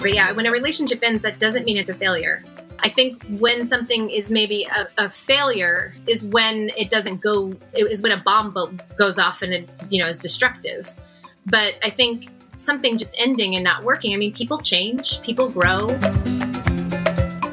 But yeah, when a relationship ends, that doesn't mean it's a failure. I think when something is maybe a, a, failure is when it doesn't go, is when a bomb goes off and it, you know, is destructive. But I think something just ending and not working, I mean, people change, people grow.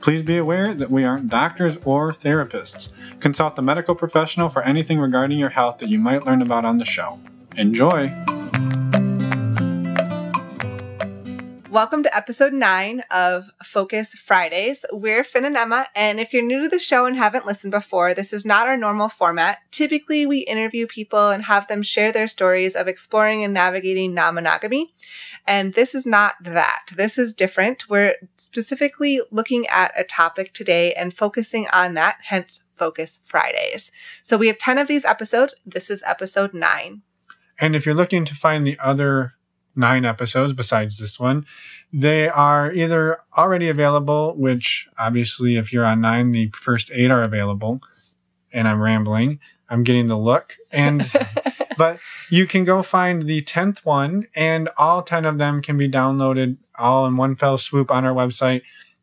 Please be aware that we aren't doctors or therapists. Consult a medical professional for anything regarding your health that you might learn about on the show. Enjoy! Welcome to episode nine of Focus Fridays. We're Finn and Emma, and if you're new to the show and haven't listened before, this is not our normal format. Typically, we interview people and have them share their stories of exploring and navigating non monogamy. And this is not that. This is different. We're specifically looking at a topic today and focusing on that, hence Focus Fridays. So we have 10 of these episodes. This is episode nine. And if you're looking to find the other nine episodes besides this one. They are either already available, which obviously, if you're on nine, the first eight are available. And I'm rambling. I'm getting the look. And, but you can go find the 10th one, and all 10 of them can be downloaded all in one fell swoop on our website,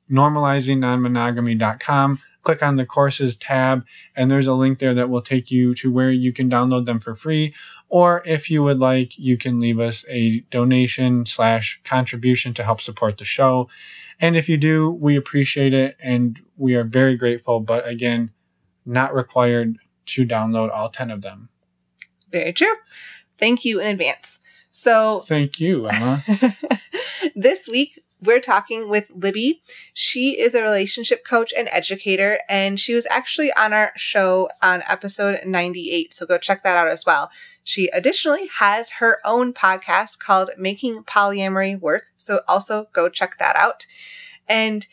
normalizingnonmonogamy.com. Click on the courses tab, and there's a link there that will take you to where you can download them for free or if you would like, you can leave us a donation slash contribution to help support the show. And if you do, we appreciate it and we are very grateful. But again, not required to download all 10 of them. Very true. Thank you in advance. So, thank you, Emma. this week, we're talking with Libby. She is a relationship coach and educator, and she was actually on our show on episode 98. So go check that out as well. She additionally has her own podcast called Making Polyamory Work. So also go check that out. And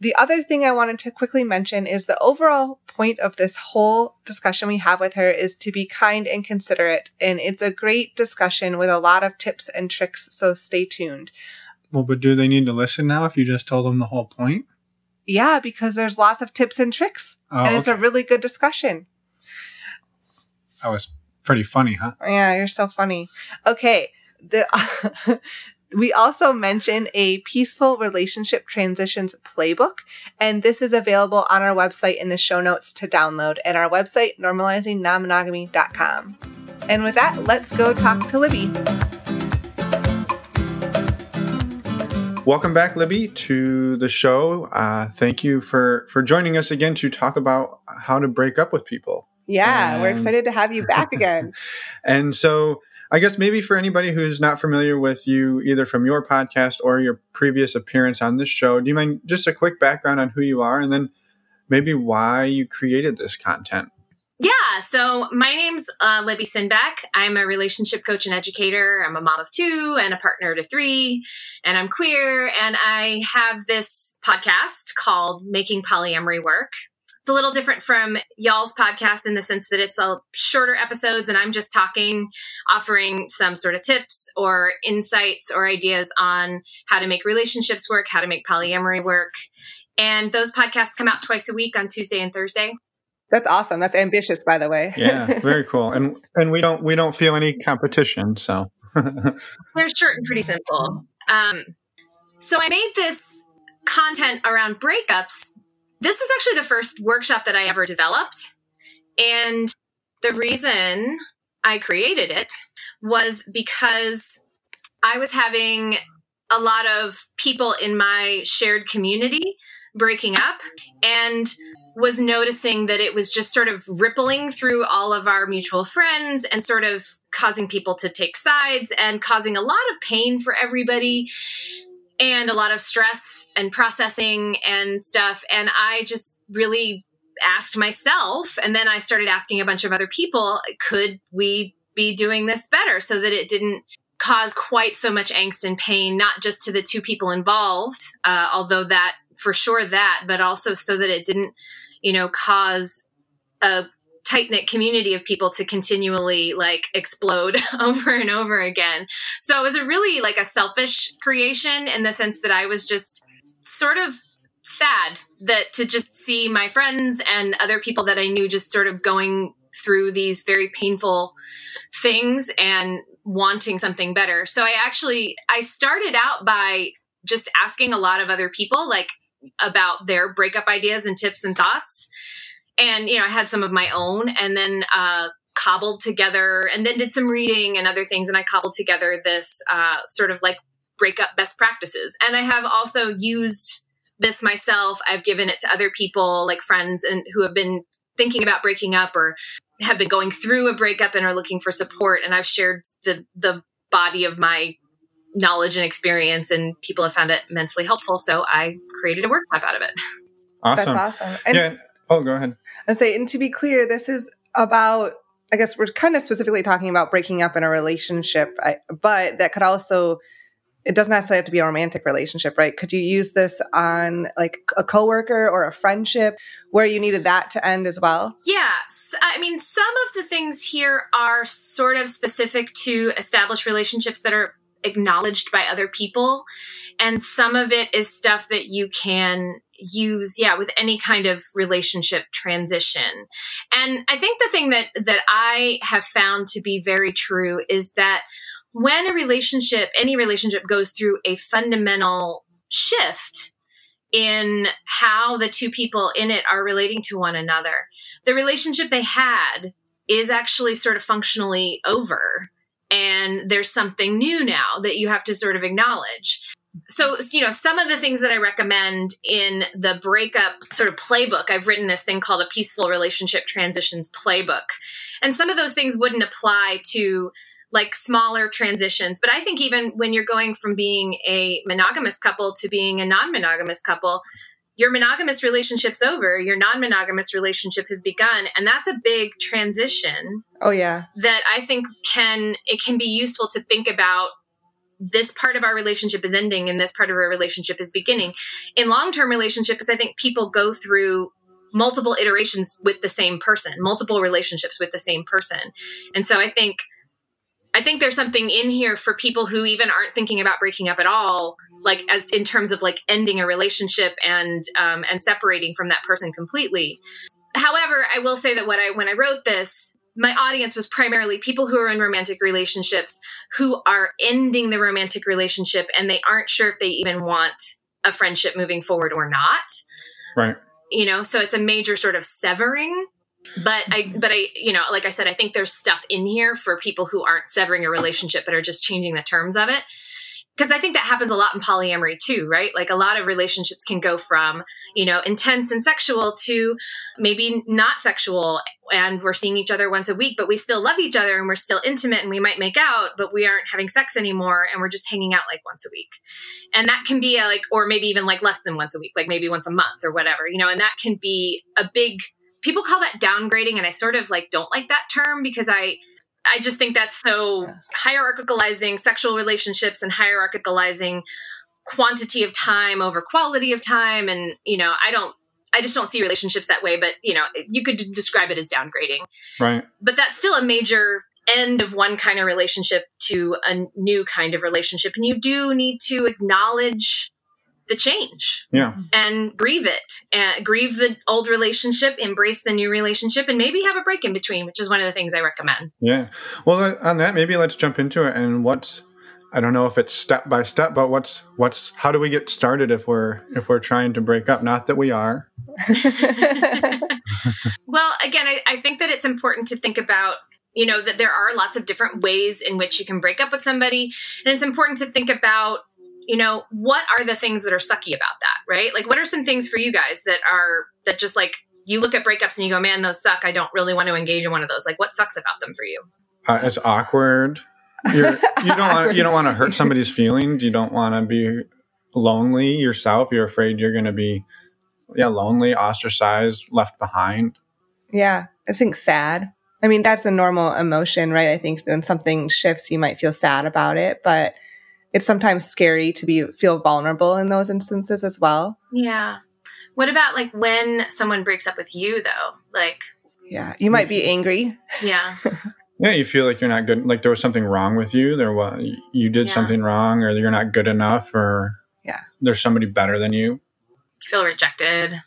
the other thing I wanted to quickly mention is the overall point of this whole discussion we have with her is to be kind and considerate. And it's a great discussion with a lot of tips and tricks. So stay tuned. Well, but do they need to listen now if you just told them the whole point? Yeah, because there's lots of tips and tricks. Oh, and it's okay. a really good discussion. That was pretty funny, huh? Yeah, you're so funny. Okay. The We also mentioned a peaceful relationship transitions playbook, and this is available on our website in the show notes to download at our website, normalizingnonmonogamy.com. And with that, let's go talk to Libby. Welcome back, Libby, to the show. Uh, thank you for for joining us again to talk about how to break up with people. Yeah, and, we're excited to have you back again. and so, I guess maybe for anybody who's not familiar with you, either from your podcast or your previous appearance on this show, do you mind just a quick background on who you are, and then maybe why you created this content? Yeah, so my name's uh, Libby Sinback. I'm a relationship coach and educator. I'm a mom of two and a partner to three, and I'm queer. And I have this podcast called Making Polyamory Work. It's a little different from y'all's podcast in the sense that it's a shorter episodes, and I'm just talking, offering some sort of tips or insights or ideas on how to make relationships work, how to make polyamory work. And those podcasts come out twice a week on Tuesday and Thursday. That's awesome. That's ambitious, by the way. yeah, very cool. And and we don't we don't feel any competition, so we're short and pretty simple. Um, so I made this content around breakups. This was actually the first workshop that I ever developed, and the reason I created it was because I was having a lot of people in my shared community breaking up and was noticing that it was just sort of rippling through all of our mutual friends and sort of causing people to take sides and causing a lot of pain for everybody and a lot of stress and processing and stuff. And I just really asked myself, and then I started asking a bunch of other people, could we be doing this better so that it didn't cause quite so much angst and pain, not just to the two people involved, uh, although that for sure that, but also so that it didn't, you know, cause a tight knit community of people to continually like explode over and over again. So it was a really like a selfish creation in the sense that I was just sort of sad that to just see my friends and other people that I knew just sort of going through these very painful things and wanting something better. So I actually I started out by just asking a lot of other people like about their breakup ideas and tips and thoughts. And you know, I had some of my own and then uh cobbled together and then did some reading and other things and I cobbled together this uh sort of like breakup best practices. And I have also used this myself. I've given it to other people like friends and who have been thinking about breaking up or have been going through a breakup and are looking for support and I've shared the the body of my knowledge and experience and people have found it immensely helpful so I created a workshop out of it. Awesome. That's awesome. And yeah. Oh, go ahead. I say, and to be clear, this is about. I guess we're kind of specifically talking about breaking up in a relationship, but that could also. It doesn't necessarily have to be a romantic relationship, right? Could you use this on like a coworker or a friendship where you needed that to end as well? Yes. I mean, some of the things here are sort of specific to established relationships that are acknowledged by other people. And some of it is stuff that you can use, yeah, with any kind of relationship transition. And I think the thing that, that I have found to be very true is that when a relationship, any relationship goes through a fundamental shift in how the two people in it are relating to one another, the relationship they had is actually sort of functionally over and there's something new now that you have to sort of acknowledge. So, you know, some of the things that I recommend in the breakup sort of playbook, I've written this thing called a peaceful relationship transitions playbook. And some of those things wouldn't apply to like smaller transitions. But I think even when you're going from being a monogamous couple to being a non monogamous couple, your monogamous relationship's over, your non monogamous relationship has begun. And that's a big transition. Oh, yeah. That I think can, it can be useful to think about this part of our relationship is ending and this part of our relationship is beginning. In long term relationships, I think people go through multiple iterations with the same person, multiple relationships with the same person. And so I think I think there's something in here for people who even aren't thinking about breaking up at all, like as in terms of like ending a relationship and um, and separating from that person completely. However, I will say that what I when I wrote this, my audience was primarily people who are in romantic relationships who are ending the romantic relationship and they aren't sure if they even want a friendship moving forward or not. Right. You know, so it's a major sort of severing but i but i you know like i said i think there's stuff in here for people who aren't severing a relationship but are just changing the terms of it. Because i think that happens a lot in polyamory too right? Like a lot of relationships can go from you know intense and sexual to maybe not sexual and we're seeing each other once a week but we still love each other and we're still intimate and we might make out but we aren't having sex anymore and we're just hanging out like once a week. And that can be a like or maybe even like less than once a week like maybe once a month or whatever you know? And that can be a big people call that downgrading and i sort of like don't like that term because i i just think that's so yeah. hierarchicalizing sexual relationships and hierarchicalizing quantity of time over quality of time. And you know i don't i just don't see relationships that way but you know you could describe it as downgrading. Right. But that's still a major end of one kind of relationship to a new kind of relationship. And you do need to acknowledge the change yeah. and grieve it and grieve the old relationship embrace the new relationship and maybe have a break in between which is one of the things i recommend. Yeah. Well uh, on that maybe let's jump into it and what's i don't know if it's step by step but what's what's how do we get started if we're if we're trying to break up? Not that we are. Well again I, I think that it's important to think about you know that there are lots of different ways in which you can break up with somebody and it's important to think about you know, what are the things that are sucky about that, right? Like, what are some things for you guys that are, that just like, you look at breakups and you go, man, those suck. I don't really want to engage in one of those. Like, what sucks about them for you? Uh, it's awkward. You're, you don't want you don't want to hurt somebody's feelings. You don't want to be lonely yourself. You're afraid you're going to be, yeah, lonely, ostracized, left behind. Yeah, I think sad. I mean, that's a normal emotion, right? I think when something shifts, you might feel sad about it, but it's sometimes scary to be feel vulnerable in those instances as well. Yeah. What about like when someone breaks up with you though? Like Yeah, you might be angry. Yeah. Yeah, you feel like you're not good. Like there was something wrong with you. There was you did Yeah. something wrong, or you're not good enough, or Yeah. there's somebody better than you. You feel rejected.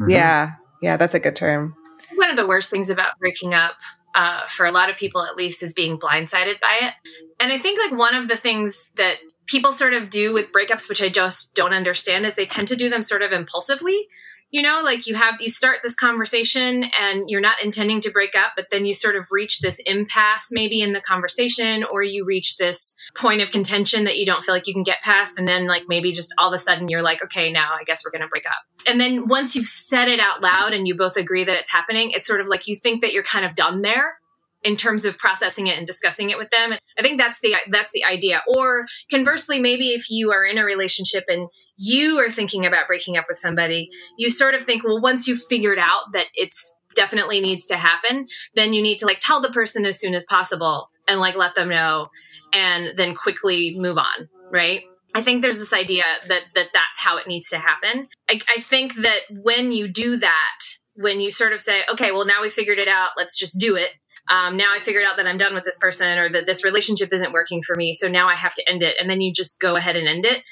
Mhm. Yeah. Yeah, that's a good term. One of the worst things about breaking up, uh, for a lot of people at least, is being blindsided by it. And I think like one of the things that people sort of do with breakups, which I just don't understand, is they tend to do them sort of impulsively. You know, like you have you start this conversation and you're not intending to break up, but then you sort of reach this impasse maybe in the conversation, or you reach this point of contention that you don't feel like you can get past, and then like maybe just all of a sudden you're like, okay, now I guess we're gonna break up. And then once you've said it out loud and you both agree that it's happening, it's sort of like you think that you're kind of done there in terms of processing it and discussing it with them. I think that's the that's the idea. Or conversely, maybe if you are in a relationship and you are thinking about breaking up with somebody, you sort of think, well, once you've figured out that it's definitely needs to happen, then you need to like tell the person as soon as possible and like let them know and then quickly move on, right? I think there's this idea that that that's how it needs to happen. I, I think that when you do that, when you sort of say, okay, well now we figured it out, let's just do it. Um, now I figured out that I'm done with this person or that this relationship isn't working for me, so now I have to end it, and then you just go ahead and end it.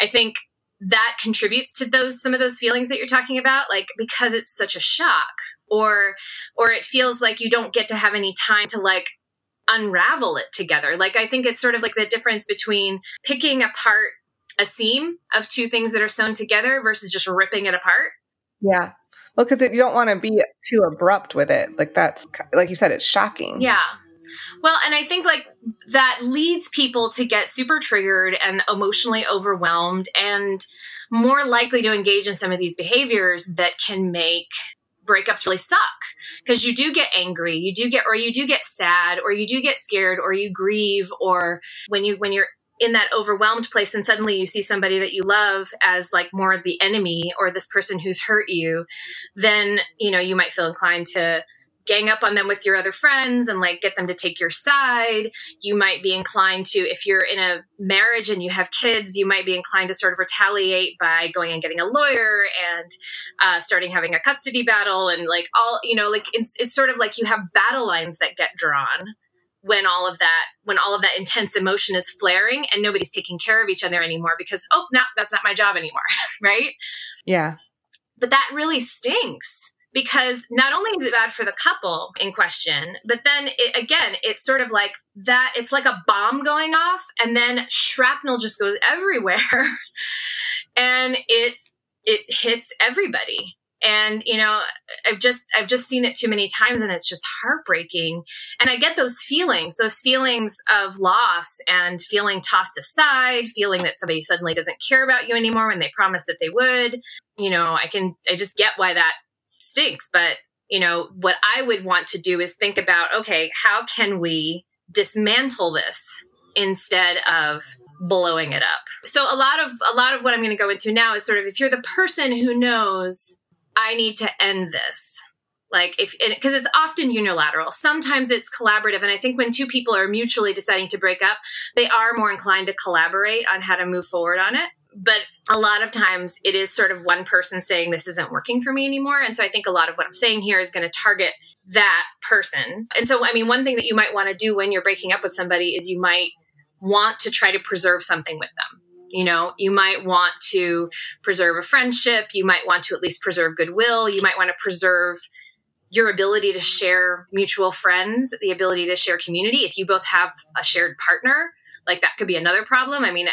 I think that contributes to those some of those feelings that you're talking about like because it's such a shock or or it feels like you don't get to have any time to like unravel it together like i think it's sort of like the difference between picking apart a seam of two things that are sewn together versus just ripping it apart Yeah. Well, because you don't want to be too abrupt with it. Like that's, like you said, it's shocking. Yeah. Well, and I think like that leads people to get super triggered and emotionally overwhelmed and more likely to engage in some of these behaviors that can make breakups really suck. Because you do get angry you do get or you do get sad or you do get scared or you grieve or when you when you're in that overwhelmed place and suddenly you see somebody that you love as like more the enemy or this person who's hurt you then you know you might feel inclined to gang up on them with your other friends and like get them to take your side. You might be inclined to, if you're in a marriage and you have kids, you might be inclined to sort of retaliate by going and getting a lawyer and uh, starting having a custody battle and like all, you know, like it's, it's sort of like you have battle lines that get drawn when all of that when all of that intense emotion is flaring and nobody's taking care of each other anymore because oh no that's not my job anymore right Yeah. but that really stinks because not only is it bad for the couple in question, but then it, again, it's sort of like that. It's like a bomb going off, and then shrapnel just goes everywhere, and it it hits everybody. And you know, I've just I've just seen it too many times, and it's just heartbreaking. And I get those feelings, those feelings of loss and feeling tossed aside, feeling that somebody suddenly doesn't care about you anymore when they promised that they would. You know, I can I just get why that stinks. But, you know, what I would want to do is think about okay, how can we dismantle this instead of blowing it up? So a lot of a lot of what I'm going to go into now is sort of if you're the person who knows I need to end this. Like if because it's often unilateral. Sometimes it's collaborative and I think when two people are mutually deciding to break up, they are more inclined to collaborate on how to move forward on it but a lot of times it is sort of one person saying this isn't working for me anymore. And so i think a lot of what i'm saying here is going to target that person. And so i mean one thing that you might want to do when you're breaking up with somebody is you might want to try to preserve something with them. You know you might want to preserve a friendship. You might want to at least preserve goodwill. You might want to preserve your ability to share mutual friends the ability to share community. If you both have a shared partner like that could be another problem. I mean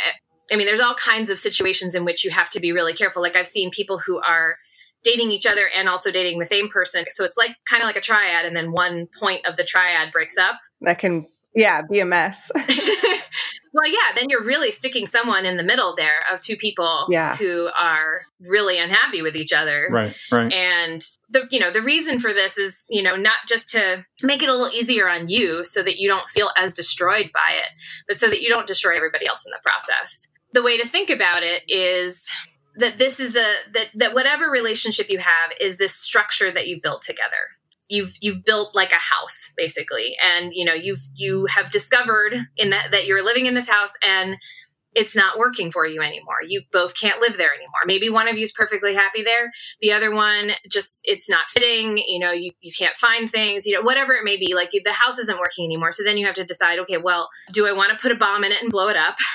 I mean, there's all kinds of situations in which you have to be really careful. Like I've seen people who are dating each other and also dating the same person. So it's like kind of like a triad, and then one point of the triad breaks up. That can, yeah, be a mess. well, yeah, then you're really sticking someone in the middle there of two people Yeah. who are really unhappy with each other. Right, right. And the you know the reason for this is you know not just to make it a little easier on you so that you don't feel as destroyed by it, but so that you don't destroy everybody else in the process the way to think about it is that this is a that that whatever relationship you have is this structure that you built together you've you've built like a house basically and you know you've you have discovered in that that you're living in this house and it's not working for you anymore. You both can't live there anymore. Maybe one of you is perfectly happy there. The other one just, it's not fitting. You know, you, you can't find things, you know, whatever it may be. Like the house isn't working anymore. So then you have to decide, okay, well, do I want to put a bomb in it and blow it up?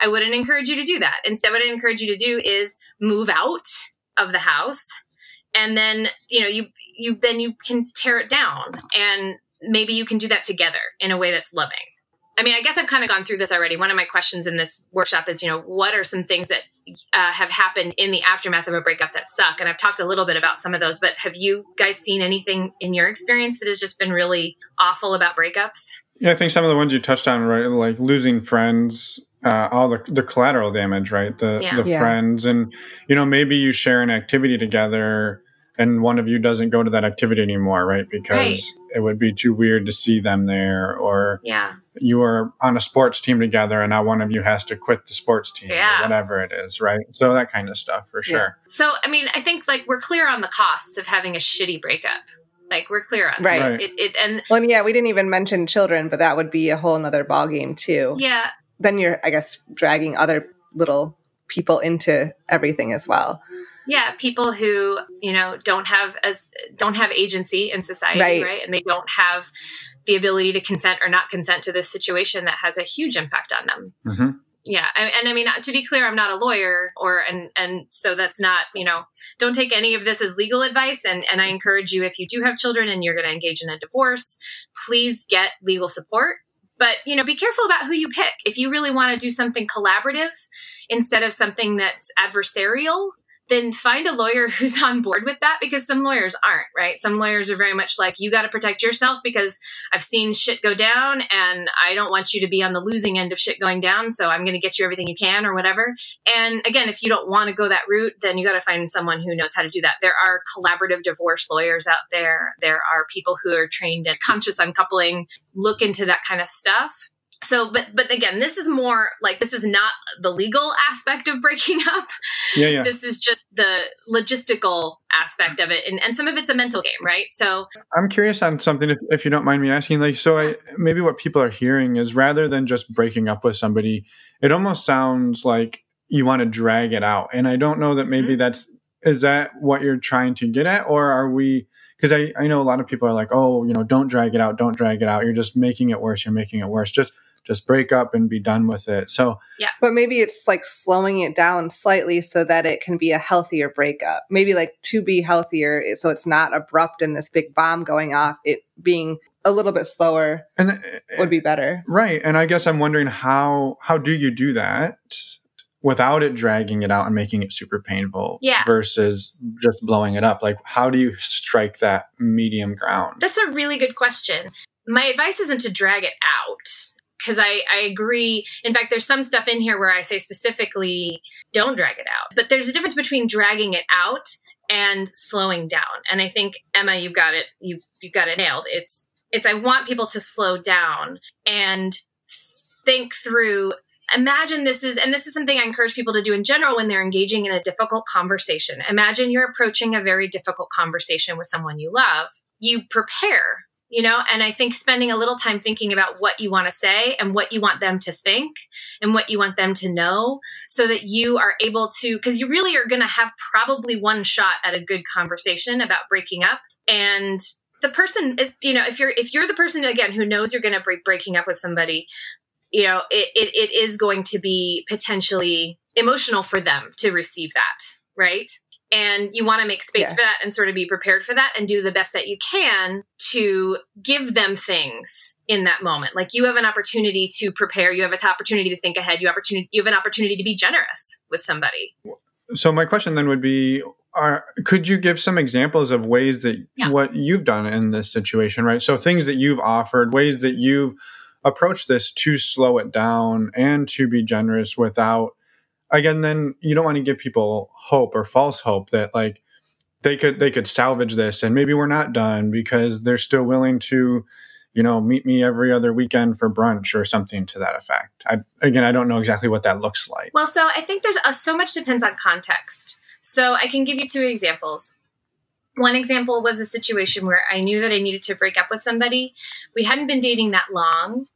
I wouldn't encourage you to do that. Instead, what I'd encourage you to do is move out of the house. And then, you know, you, you, then you can tear it down and maybe you can do that together in a way that's loving. I mean, I guess I've kind of gone through this already. One of my questions in this workshop is, you know, what are some things that uh, have happened in the aftermath of a breakup that suck? And I've talked a little bit about some of those, but have you guys seen anything in your experience that has just been really awful about breakups? Yeah, I think some of the ones you touched on, right, like losing friends, uh, all the, the collateral damage, right? The Yeah. the Yeah. friends, and you know maybe you share an activity together, and one of you doesn't go to that activity anymore, right? Because Right. it would be too weird to see them there, or Yeah. you are on a sports team together, and now one of you has to quit the sports team, Yeah. or whatever it is, right? So that kind of stuff for Yeah. sure. So, I mean, I think like we're clear on the costs of having a shitty breakup. Like we're clear on Right. It, it, and Well, and yeah, we didn't even mention children, but that would be a whole nother ball game too. yeah, Then you're, I guess, dragging other little people into everything as well. yeah, people who you know don't have as don't have agency in society, Right. right? And they don't have the ability to consent or not consent to this situation that has a huge impact on them. hmm Yeah, I, and I mean to be clear, I'm not a lawyer, or and and so that's not you know don't take any of this as legal advice. And and I encourage you if you do have children and you're going to engage in a divorce, please get legal support. But you know, be careful about who you pick. If you really want to do something collaborative instead of something that's adversarial, then find a lawyer who's on board with that because some lawyers aren't, right? Some lawyers are very much like, you got to protect yourself because I've seen shit go down and I don't want you to be on the losing end of shit going down. So I'm going to get you everything you can or whatever. And again, if you don't want to go that route, then you got to find someone who knows how to do that. There are collaborative divorce lawyers out there. There are people who are trained in conscious uncoupling, look into that kind of stuff. So, but, but again, this is more like this is not the legal aspect of breaking up Yeah, yeah. this is just the logistical aspect of it and, and some of it's a mental game right so I'm curious on something, if, if you don't mind me asking. Like, so I maybe what people are hearing is rather than just breaking up with somebody, it almost sounds like you want to drag it out. And I don't know that maybe Mhm. that's is that what you're trying to get at, or are we? Because I I know a lot of people are like, oh, you know, don't drag it out, don't drag it out. You're just making it worse. You're making it worse. Just just break up and be done with it. So yeah. But maybe it's like slowing it down slightly so that it can be a healthier breakup. Maybe like to be healthier, so it's not abrupt and this big bomb going off. It being a little bit slower and th- would be eh, better. Right. And I guess I'm wondering how how do you do that without it dragging it out and making it super painful Yeah. versus just blowing it up? Like how do you strike that medium ground? that's a really good question my advice isn't to drag it out because I, I agree. In fact there's some stuff in here where i say specifically don't drag it out. But there's a difference between dragging it out and slowing down. And i think emma you've got it you you've got it nailed. It's it's i want people to slow down and think through. Imagine this is and this is something i encourage people to do in general when they're engaging in a difficult conversation. Imagine you're approaching a very difficult conversation with someone you love. You prepare you know? And i think spending a little time thinking about what you want to say and what you want them to think and what you want them to know so that you are able to because you really are going to have probably one shot at a good conversation about breaking up. And the person is you know if you're if you're the person again who knows you're going to break breaking up with somebody you know it, it, it is going to be potentially emotional for them to receive that right and you want to make space Yes. for that and sort of be prepared for that and do the best that you can to give them things in that moment like you have an opportunity to prepare you have an opportunity to think ahead you have opportunity you have an opportunity to be generous with somebody So my question then would be are could you give some examples of ways that Yeah. what you've done in this situation, right? So things that you've offered, ways that you've approached this to slow it down and to be generous without again then you don't want to give people hope or false hope that like they could they could salvage this and maybe we're not done because they're still willing to you know meet me every other weekend for brunch or something to that effect I, again i don't know exactly what that looks like Well, so I think there's uh, so much depends on context. So I can give you two examples. One example was a situation where I knew that I needed to break up with somebody. We hadn't been dating that long,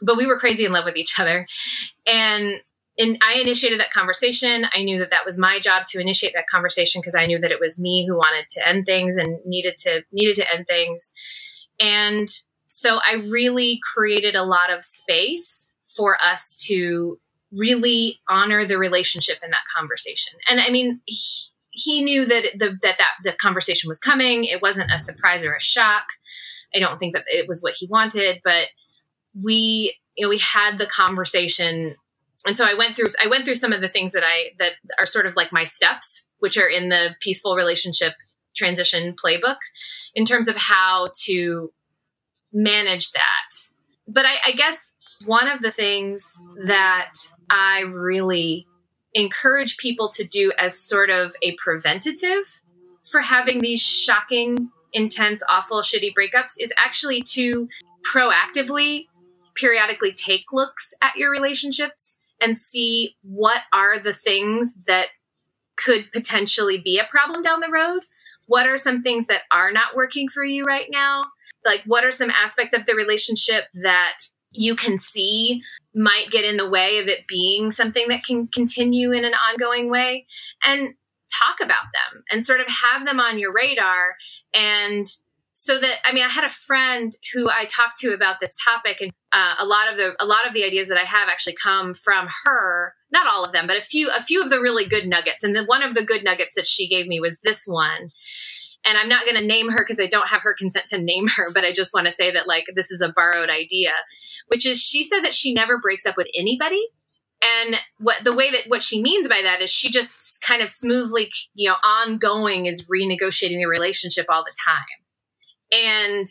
but we were crazy in love with each other. And and I initiated that conversation. I knew that that was my job to initiate that conversation because I knew that it was me who wanted to end things and needed to needed to end things. And so I really created a lot of space for us to really honor the relationship in that conversation. And I mean, he, he knew that the that that the conversation was coming. It wasn't a surprise or a shock. I don't think that it was what he wanted, but we you know we had the conversation and so I went through I went through some of the things that I that are sort of like my steps, which are in the peaceful relationship transition playbook in terms of how to manage that. But I, I guess one of the things that I really encourage people to do as sort of a preventative for having these shocking, intense, awful, shitty breakups is actually to proactively periodically take looks at your relationships and see what are the things that could potentially be a problem down the road. What are some things that are not working for you right now? Like, what are some aspects of the relationship that you can see might get in the way of it being something that can continue in an ongoing way? And talk about them and sort of have them on your radar and so that i mean i had a friend who i talked to about this topic and uh, a lot of the a lot of the ideas that i have actually come from her not all of them but a few a few of the really good nuggets. And then one of the good nuggets that she gave me was this one. And i'm not going to name her because i don't have her consent to name her but i just want to say that like this is a borrowed idea which is she said that she never breaks up with anybody. And what the way that what she means by that is she just kind of smoothly you know ongoing is renegotiating the relationship all the time and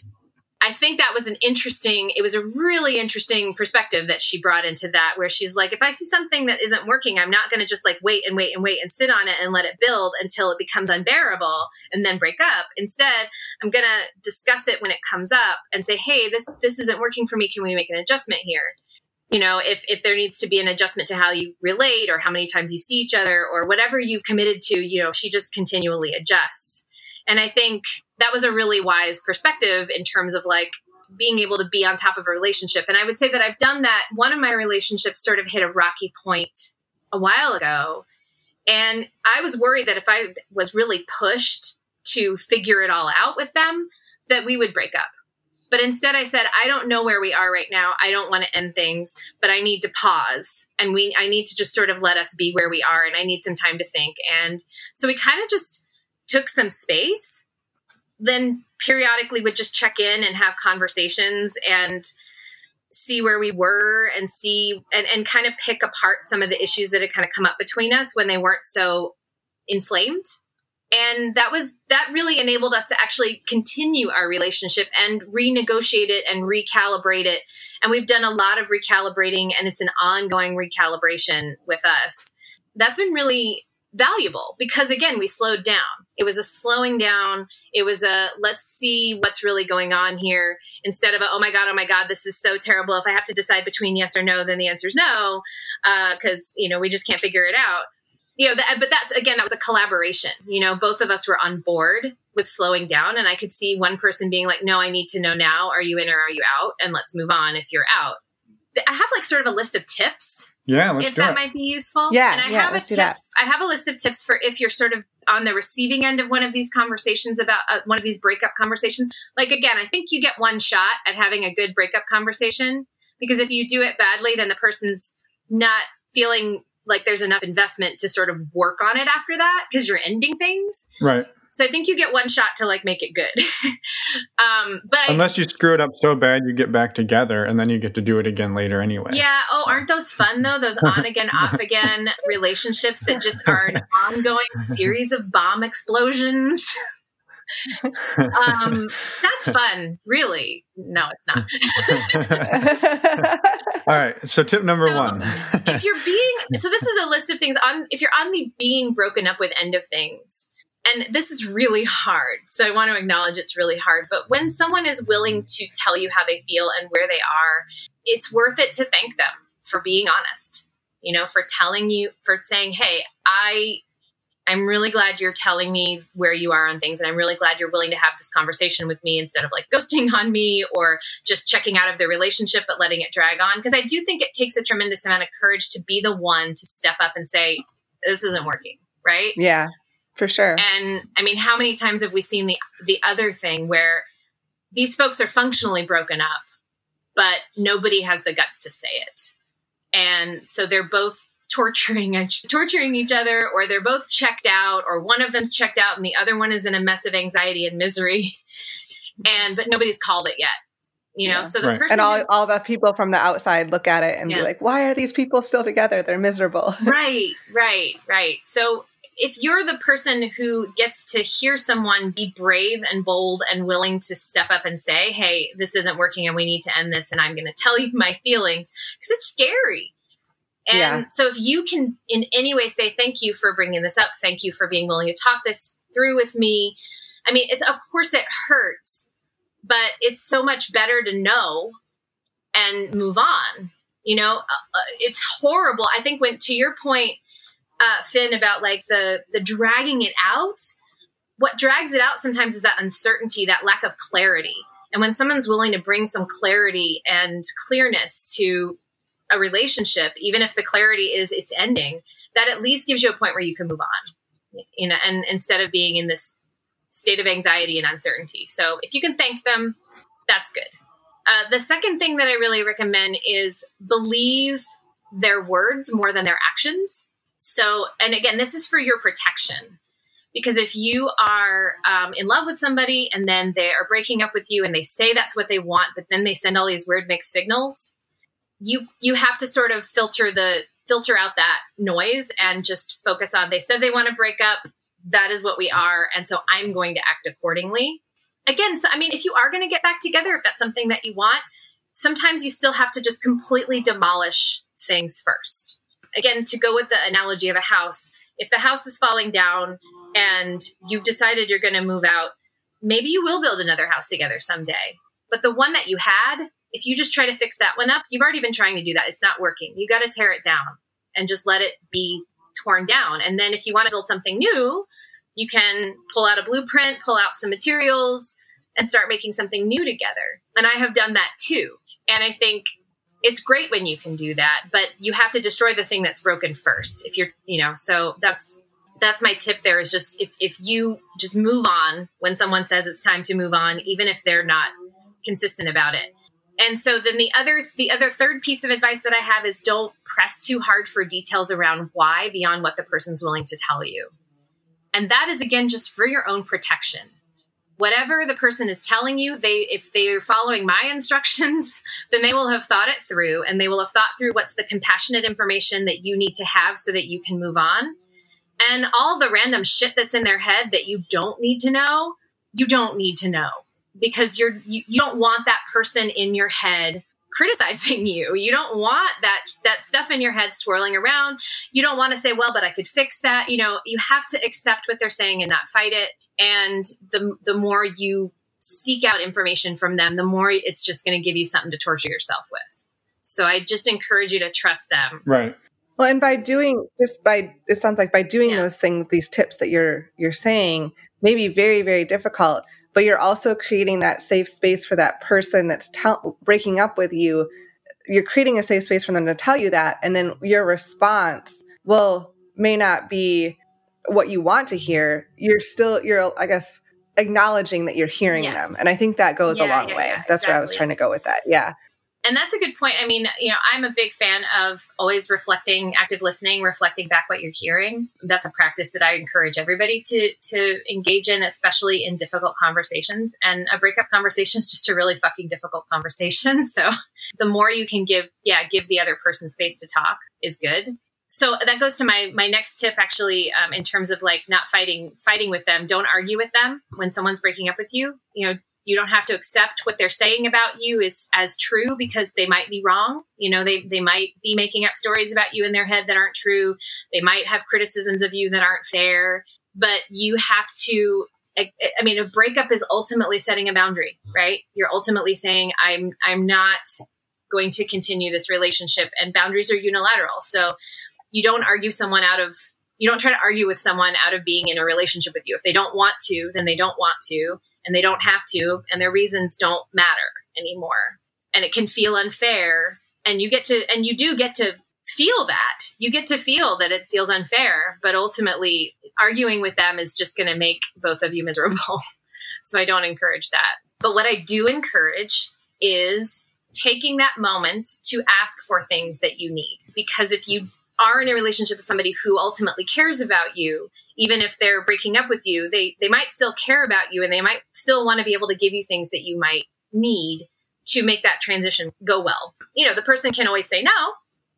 I think that was an interesting, it was a really interesting perspective that she brought into that, where she's like, if I see something that isn't working, I'm not going to just like wait and wait and wait and sit on it and let it build until it becomes unbearable and then break up. Instead, I'm going to discuss it when it comes up and say, hey, this, this isn't working for me. Can we make an adjustment here? You know, if, if there needs to be an adjustment to how you relate or how many times you see each other or whatever you've committed to, you know, she just continually adjusts. And I think that was a really wise perspective in terms of like being able to be on top of a relationship. And I would say that I've done that. One of my relationships sort of hit a rocky point a while ago. And I was worried that if I was really pushed to figure it all out with them, that we would break up. But instead I said, I don't know where we are right now. I don't want to end things, but I need to pause and we I need to just sort of let us be where we are and I need some time to think. And so we kind of just took some space then periodically would just check in and have conversations and see where we were and see and, and kind of pick apart some of the issues that had kind of come up between us when they weren't so inflamed. And that was that really enabled us to actually continue our relationship and renegotiate it and recalibrate it. And we've done a lot of recalibrating and it's an ongoing recalibration with us. That's been really valuable because again we slowed down. It was a slowing down. It was a let's see what's really going on here instead of a, oh my god oh my god this is so terrible. If i have to decide between yes or no then the answer is no because uh, you know we just can't figure it out. You know but that's again that was a collaboration. You know both of us were on board with slowing down and i could see one person being like no i need to know now. Are you in or are you out? And let's move on if you're out. I have like sort of a list of tips yeah, let's see. if that it. might be useful. Yeah, and I yeah, have let's a do tip, that. I have a list of tips for if you're sort of on the receiving end of one of these conversations about uh, one of these breakup conversations. Like again, I think you get one shot at having a good breakup conversation because if you do it badly, then the person's not feeling like there's enough investment to sort of work on it after that because you're ending things. Right. So I think you get one shot to like make it good. um, but unless I, you screw it up so bad, you get back together and then you get to do it again later anyway. Yeah. Oh, aren't those fun though? Those on again, off again relationships that just are an ongoing series of bomb explosions. um, that's fun. Really? No, it's not. All right. So tip number so, one. if you're being so, this is a list of things on. If you're on the being broken up with end of things and this is really hard. So I want to acknowledge it's really hard. But when someone is willing to tell you how they feel and where they are, it's worth it to thank them for being honest, you know, for telling you, for saying, hey, I I'm really glad you're telling me where you are on things. And I'm really glad you're willing to have this conversation with me instead of like ghosting on me or just checking out of the relationship, but letting it drag on. Because I do think it takes a tremendous amount of courage to be the one to step up and say, this isn't working. Right. Yeah, for sure. And I mean, how many times have we seen the, the other thing where these folks are functionally broken up, but nobody has the guts to say it. And so they're both torturing torturing each other or they're both checked out or one of them's checked out and the other one is in a mess of anxiety and misery and but nobody's called it yet you know yeah. so the right. person and all, all the people from the outside look at it and yeah. be like why are these people still together they're miserable right right right so if you're the person who gets to hear someone be brave and bold and willing to step up and say hey this isn't working and we need to end this and i'm going to tell you my feelings because it's scary and yeah. so if you can in any way say thank you for bringing this up, thank you for being willing to talk this through with me. I mean, it's of course it hurts, but it's so much better to know and move on. You know, uh, uh it's horrible. I think when to your point uh, Finn about like the the dragging it out, what drags it out sometimes is that uncertainty, that lack of clarity. And when someone's willing to bring some clarity and clearness to a relationship, even if the clarity is it's ending, that at least gives you a point where you can move on. You know, and instead of being in this state of anxiety and uncertainty. So if you can thank them, that's good. Uh, the second thing that I really recommend is believe their words more than their actions. So, and again, this is for your protection. Because if you are um, in love with somebody and then they are breaking up with you and they say that's what they want, but then they send all these weird mixed signals, you you have to sort of filter the filter out that noise and just focus on they said they want to break up that is what we are and so i'm going to act accordingly again so, i mean if you are going to get back together if that's something that you want sometimes you still have to just completely demolish things first again to go with the analogy of a house if the house is falling down and you've decided you're going to move out maybe you will build another house together someday but the one that you had if you just try to fix that one up, you've already been trying to do that. It's not working. You got to tear it down and just let it be torn down. And then if you want to build something new, you can pull out a blueprint, pull out some materials, and start making something new together. And I have done that too. And I think it's great when you can do that, but you have to destroy the thing that's broken first. If you're, you know, so that's that's my tip there is just if, if you just move on when someone says it's time to move on, even if they're not consistent about it and so then the other the other third piece of advice that I have is don't press too hard for details around why beyond what the person's willing to tell you. And that is again just for your own protection. Whatever the person is telling you, they if they're following my instructions, then they will have thought it through and they will have thought through what's the compassionate information that you need to have so that you can move on. And all the random shit that's in their head that you don't need to know, you don't need to know because you're you, you don't want that person in your head criticizing you. You don't want that that stuff in your head swirling around. You don't want to say, "Well, but I could fix that." You know, you have to accept what they're saying and not fight it. And the the more you seek out information from them, the more it's just going to give you something to torture yourself with. So I just encourage you to trust them. Right. Well, and by doing just by it sounds like by doing yeah. those things, these tips that you're you're saying may be very very difficult but you're also creating that safe space for that person that's tell- breaking up with you. You're creating a safe space for them to tell you that. And then your response will may not be what you want to hear. You're still, you're, I guess, acknowledging that you're hearing yes. them. And I think that goes yeah, a long yeah, way. Yeah, That's exactly. where I was trying to go with that. Yeah and that's a good point. I mean, you know, I'm a big fan of always reflecting, active listening, reflecting back what you're hearing. That's a practice that I encourage everybody to to engage in, especially in difficult conversations. And a breakup conversation is just a really fucking difficult conversation. So the more you can give, yeah, give the other person space to talk is good. So that goes to my my next tip, actually, um, in terms of like not fighting fighting with them. Don't argue with them when someone's breaking up with you. You know, you don't have to accept what they're saying about you is as true because they might be wrong. You know they they might be making up stories about you in their head that aren't true. They might have criticisms of you that aren't fair. But you have to I, I mean a breakup is ultimately setting a boundary right? You're ultimately saying i'm i'm not going to continue this relationship and boundaries are unilateral. So you don't argue someone out of You don't try to argue with someone out of being in a relationship with you. If they don't want to, then they don't want to, and they don't have to, and their reasons don't matter anymore. And it can feel unfair. And you get to, and you do get to feel that. You get to feel that it feels unfair, but ultimately, arguing with them is just going to make both of you miserable. so I don't encourage that. But what I do encourage is taking that moment to ask for things that you need. Because if you are in a relationship with somebody who ultimately cares about you, even if they're breaking up with you, they they might still care about you and they might still want to be able to give you things that you might need to make that transition go well. You know, the person can always say no,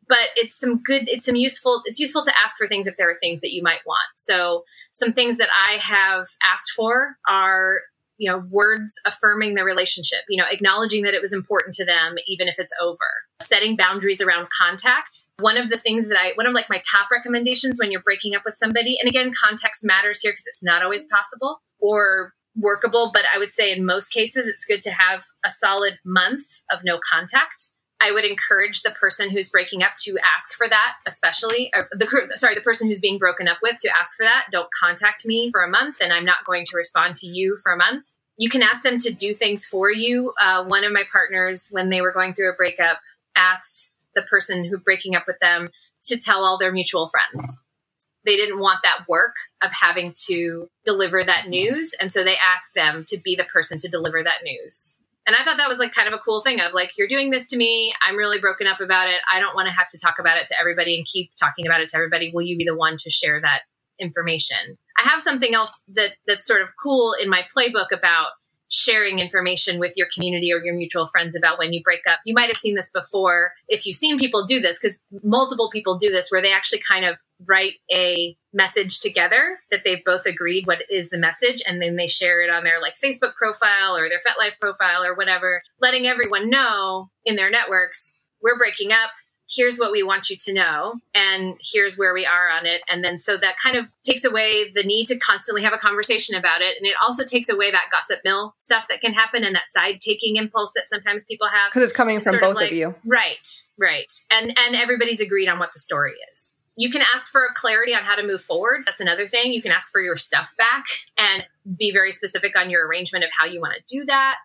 but it's some good it's some useful it's useful to ask for things if there are things that you might want. So, some things that I have asked for are you know words affirming the relationship you know acknowledging that it was important to them even if it's over. Setting boundaries around contact. One of the things that i one of like my top recommendations when you're breaking up with somebody and again context matters here because it's not always possible or workable but i would say in most cases it's good to have a solid month of no contact I would encourage the person who's breaking up to ask for that, especially the sorry, the person who's being broken up with to ask for that. Don't contact me for a month, and I'm not going to respond to you for a month. You can ask them to do things for you. Uh, one of my partners, when they were going through a breakup, asked the person who breaking up with them to tell all their mutual friends. They didn't want that work of having to deliver that news, and so they asked them to be the person to deliver that news. And I thought that was like kind of a cool thing of like, you're doing this to me. I'm really broken up about it. I don't want to have to talk about it to everybody and keep talking about it to everybody. Will you be the one to share that information? I have something else that that's sort of cool in my playbook about sharing information with your community or your mutual friends about when you break up. You might have seen this before if you've seen people do this, because multiple people do this where they actually kind of write a message together that they've both agreed what is the message and then they share it on their like Facebook profile or their FetLife profile or whatever, letting everyone know in their networks, we're breaking up. Here's what we want you to know and here's where we are on it. And then so that kind of takes away the need to constantly have a conversation about it. And it also takes away that gossip mill stuff that can happen and that side taking impulse that sometimes people have. Because it's coming from both of, like, of you. Right right. And and everybody's agreed on what the story is you can ask for clarity on how to move forward. That's another thing. You can ask for your stuff back and be very specific on your arrangement of how you want to do that.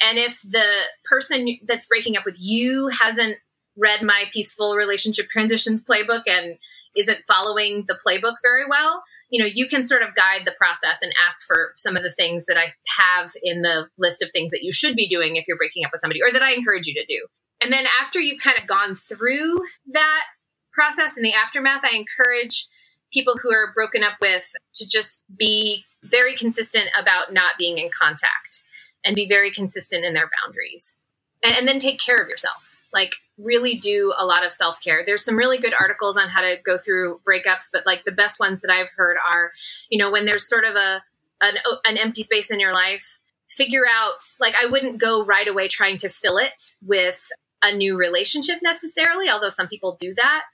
And if the person that's breaking up with you hasn't read my peaceful relationship transitions playbook and isn't following the playbook very well, you know, you can sort of guide the process and ask for some of the things that I have in the list of things that you should be doing if you're breaking up with somebody or that I encourage you to do. And then after you've kind of gone through that process in the aftermath, I encourage people who are broken up with to just be very consistent about not being in contact and be very consistent in their boundaries. And, and then take care of yourself. Like really do a lot of self care. There's some really good articles on how to go through breakups, but like the best ones that I've heard are, you know, when there's sort of a an, an empty space in your life, figure out like I wouldn't go right away trying to fill it with a new relationship necessarily, although some people do that.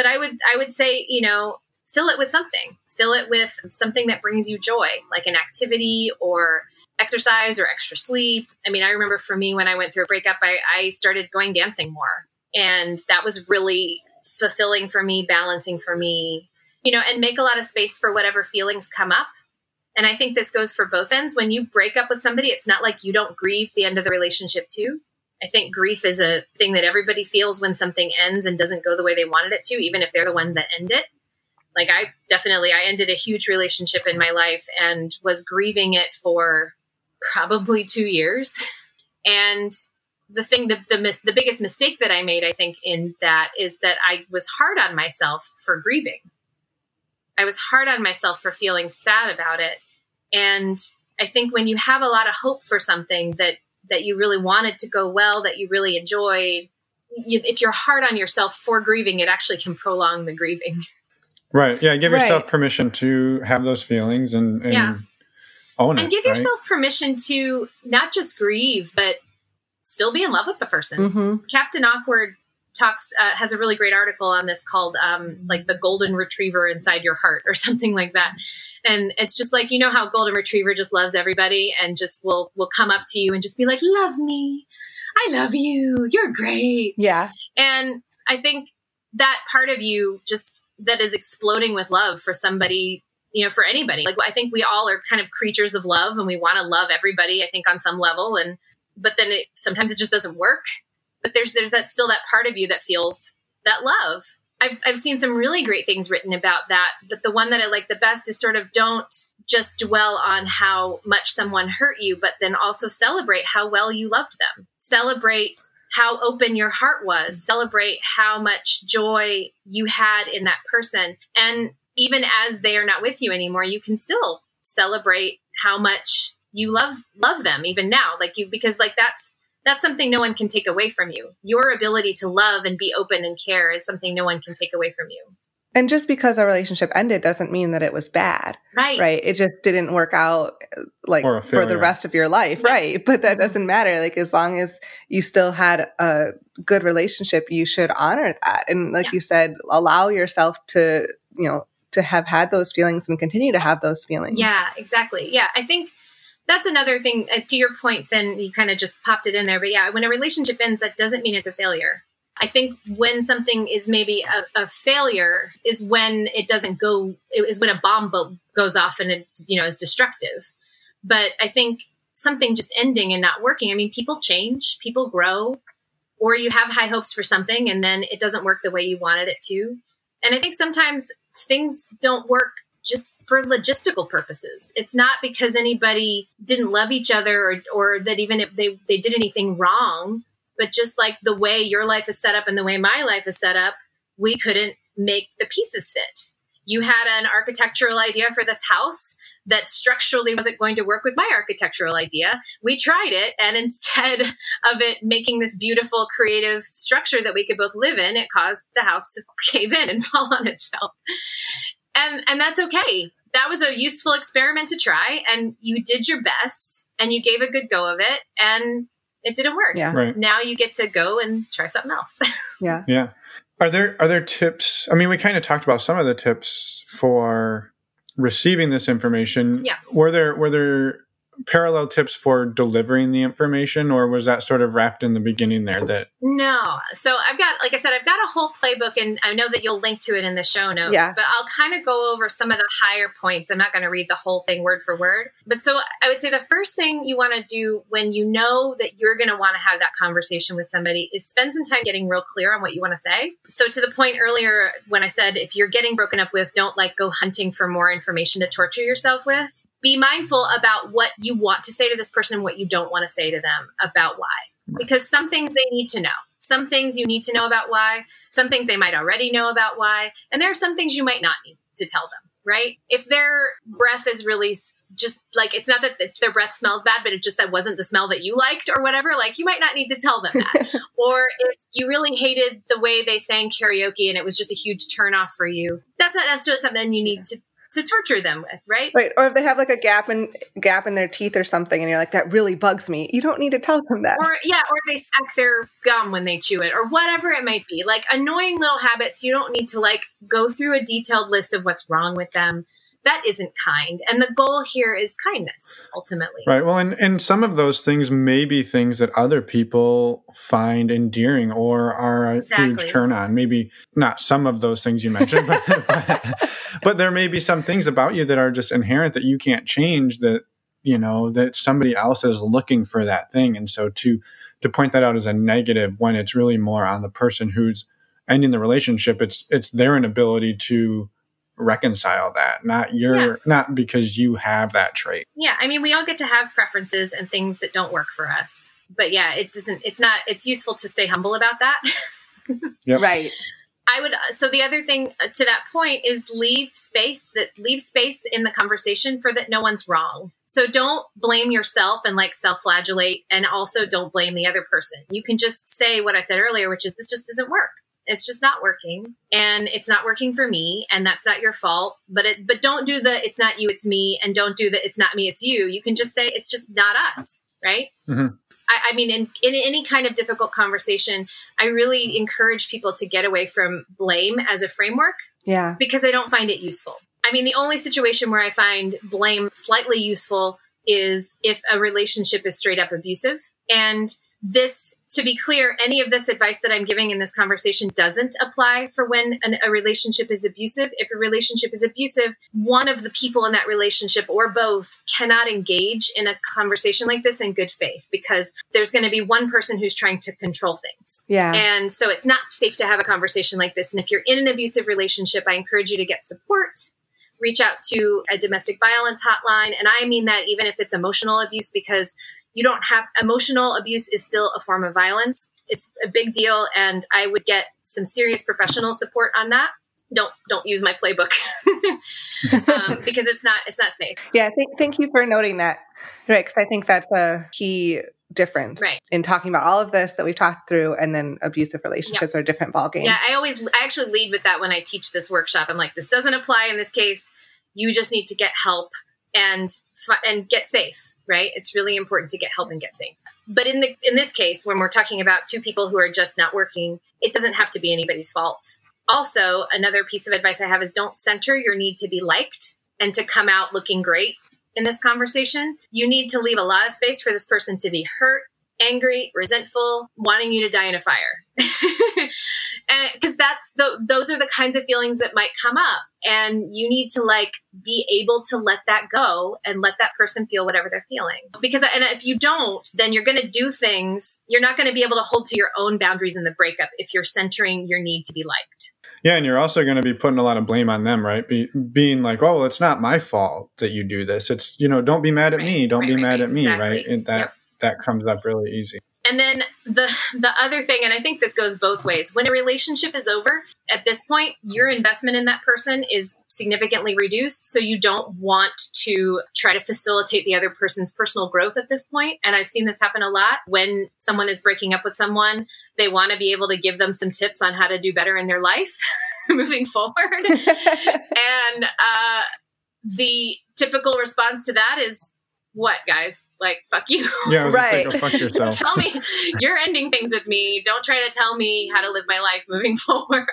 But I would I would say, you know, fill it with something. Fill it with something that brings you joy, like an activity or exercise or extra sleep. I mean, I remember for me when I went through a breakup, I, I started going dancing more. And that was really fulfilling for me, balancing for me, you know, and make a lot of space for whatever feelings come up. And I think this goes for both ends. When you break up with somebody, it's not like you don't grieve the end of the relationship too. I think grief is a thing that everybody feels when something ends and doesn't go the way they wanted it to, even if they're the one that end it. Like I definitely I ended a huge relationship in my life and was grieving it for probably two years. And the thing, the, the, mis- the biggest mistake that I made, I think, in that is that I was hard on myself for grieving. I was hard on myself for feeling sad about it. And I think when you have a lot of hope for something that that you really wanted to go well, that you really enjoyed, you, if you're hard on yourself for grieving, it actually can prolong the grieving. Right. Yeah. Give right. yourself permission to have those feelings and, and yeah own and it, give right? yourself permission to not just grieve, but still be in love with the person. Mm-hmm. Captain Awkward talks uh, has a really great article on this called um, like the golden retriever inside your heart or something like that and it's just like you know how golden retriever just loves everybody and just will will come up to you and just be like love me. I love you. You're great. Yeah. And i think that part of you just that is exploding with love for somebody you know for anybody. Like i think we all are kind of creatures of love and we want to love everybody i think on some level. And but then it sometimes it just doesn't work. But there's there's that still that part of you that feels that love I've, I've seen some really great things written about that but the one that i like the best is sort of don't just dwell on how much someone hurt you but then also celebrate how well you loved them. Celebrate how open your heart was. Celebrate how much joy you had in that person. And even as they are not with you anymore you can still celebrate how much you love love them even now. Like you because like that's that's something no one can take away from you. Your ability to love and be open and care is something no one can take away from you. And just because a relationship ended doesn't mean that it was bad right. right? It just didn't work out like for the rest of your life Yeah. right? But that mm-hmm. doesn't matter. Like as long as you still had a good relationship you should honor that. And like Yeah. you said allow yourself to you know to have had those feelings and continue to have those feelings. Yeah, exactly. Yeah, I think that's another thing. Uh, to your point, Finn, you kind of just popped it in there. But yeah, when a relationship ends, that doesn't mean it's a failure. I think when something is maybe a, a failure is when it doesn't go, it is when a bomb goes off and it, you know, is destructive. But I think something just ending and not working, I mean, people change, people grow, or you have high hopes for something and then it doesn't work the way you wanted it to. And I think sometimes things don't work just for logistical purposes. It's not because anybody didn't love each other or, or that even if they, they did anything wrong, but just like the way your life is set up and the way my life is set up, we couldn't make the pieces fit. You had an architectural idea for this house that structurally wasn't going to work with my architectural idea. We tried it, and instead of it making this beautiful, creative structure that we could both live in, it caused the house to cave in and fall on itself. And and that's okay. That was a useful experiment to try, and you did your best, and you gave a good go of it, and it didn't work. Yeah. Right. Now you get to go and try something else. yeah Yeah. Are there are there tips? I mean, we kind of talked about some of the tips for receiving this information. Yeah. Were there were there parallel tips for delivering the information, or was that sort of wrapped in the beginning there? That No. So I've got, like I said, I've got a whole playbook, and I know that you'll link to it in the show notes. Yeah. But I'll kind of go over some of the higher points. I'm not going to read the whole thing word for word. But so I would say the first thing you want to do when you know that you're going to want to have that conversation with somebody is spend some time getting real clear on what you want to say. So to the point earlier when I said if you're getting broken up with, don't like go hunting for more information to torture yourself with. Be mindful about what you want to say to this person, and what you don't want to say to them about why because some things they need to know. Some things you need to know about why, some things they might already know about why, and there are some things you might not need to tell them, right? If their breath is really just like it's not that their breath smells bad, but it just that wasn't the smell that you liked or whatever, like you might not need to tell them that. or if you really hated the way they sang karaoke and it was just a huge turnoff for you, that's not necessarily something you need to to torture them with, right? right or if they have like a gap in gap in their teeth or something and you're like that really bugs me you don't need to tell them that or yeah, or they suck their gum when they chew it, or whatever it might be. Like annoying little habits, you don't need to like go through a detailed list of what's wrong with them. That isn't kind. And the goal here is kindness, ultimately. right? Well, and and some of those things may be things that other people find endearing or are a Exactly. huge turn on. Maybe not some of those things you mentioned, but, but but there may be some things about you that are just inherent that you can't change. That you know that somebody else is looking for that thing, and so to to point that out as a negative when it's really more on the person who's ending the relationship. It's it's their inability to reconcile that, not your Yeah. not because you have that trait. Yeah, I mean, we all get to have preferences and things that don't work for us. But yeah, it doesn't, it's not, it's useful to stay humble about that. Yep. right I would so the other thing uh, to that point is leave space that leave space in the conversation for that no one's wrong. So don't blame yourself and like self-flagellate and also don't blame the other person. You can just say what I said earlier which is this just doesn't work. It's just not working and it's not working for me and that's not your fault. But it but don't do the it's not you it's me and don't do the it's not me it's you. You can just say it's just not us, right? Mhm. I, I mean, in, in any kind of difficult conversation, I really encourage people to get away from blame as a framework yeah because I don't find it useful. I mean, the only situation where I find blame slightly useful is if a relationship is straight up abusive. And this to be clear any of this advice that i'm giving in this conversation doesn't apply for when an, a relationship is abusive. If a relationship is abusive one of the people in that relationship or both cannot engage in a conversation like this in good faith because there's going to be one person who's trying to control things. Yeah. and so it's not safe to have a conversation like this. And if you're in an abusive relationship i encourage you to get support. Reach out to a domestic violence hotline. And i mean that even if it's emotional abuse because you don't have emotional abuse is still a form of violence it's a big deal and i would get some serious professional support on that don't don't use my playbook um, because it's not it's not safe Yeah, thank, thank you for noting that, right? Because I think that's a key difference Right. in talking about all of this that we've talked through, and then abusive relationships are a different ballgame. Yeah, I always, I actually lead with that when I teach this workshop. I'm like, this doesn't apply in this case. You just need to get help and and get safe. Right? It's really important to get help and get safe. But in the in this case, when we're talking about two people who are just not working, it doesn't have to be anybody's fault. Also, another piece of advice I have is don't center your need to be liked and to come out looking great in this conversation. You need to leave a lot of space for this person to be hurt, angry, resentful, wanting you to die in a fire. Because that's the those are the kinds of feelings that might come up, and you need to like be able to let that go and let that person feel whatever they're feeling. Because and if you don't, then you're going to do things. You're not going to be able to hold to your own boundaries in the breakup if you're centering your need to be liked. Yeah, and you're also going to be putting a lot of blame on them, right? Be, being like, "Oh, well, it's not my fault that you do this. It's you know, don't be mad at Right, me. Don't right, be right, mad at me, exactly. right?" And that Yep. that comes up really easy. And then the the other thing, and I think this goes both ways. When a relationship is over, at this point, your investment in that person is significantly reduced. So you don't want to try to facilitate the other person's personal growth at this point. And I've seen this happen a lot. When someone is breaking up with someone, they want to be able to give them some tips on how to do better in their life moving forward. and uh, the typical response to that is, "What, guys? Like, fuck you." Yeah, I was Right. gonna say, go fuck yourself. tell me you're ending things with me. Don't try to tell me how to live my life moving forward.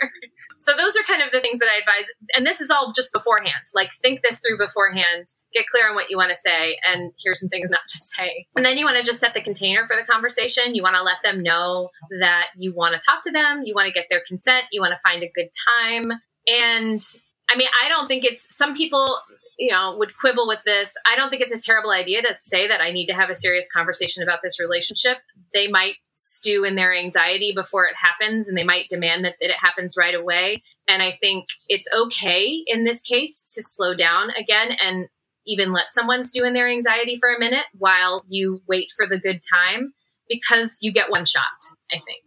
So those are kind of the things that i advise. And this is all just beforehand. Like think this through beforehand. Get clear on what you want to say and here's some things not to say. And then you want to just set the container for the conversation. You want to let them know that you want to talk to them. You want to get their consent. You want to find a good time. And i mean i don't think it's some people you know would quibble with this. I don't think it's a terrible idea to say that i need to have a serious conversation about this relationship. They might stew in their anxiety before it happens and they might demand that, that it happens right away. And i think it's okay in this case to slow down again and even let someone stew in their anxiety for a minute while you wait for the good time because you get one shot i think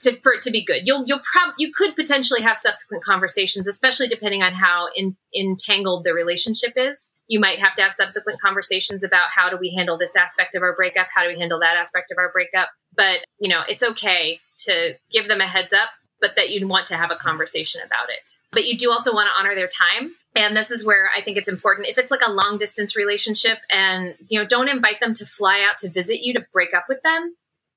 to, for it to be good. You'll you'll prob you could potentially have subsequent conversations especially depending on how in, entangled the relationship is. You might have to have subsequent conversations about how do we handle this aspect of our breakup? How do we handle that aspect of our breakup? But you know it's okay to give them a heads up but that you'd want to have a conversation about it. But you do also want to honor their time. And this is where i think it's important. If it's like a long distance relationship and you know don't invite them to fly out to visit you to break up with them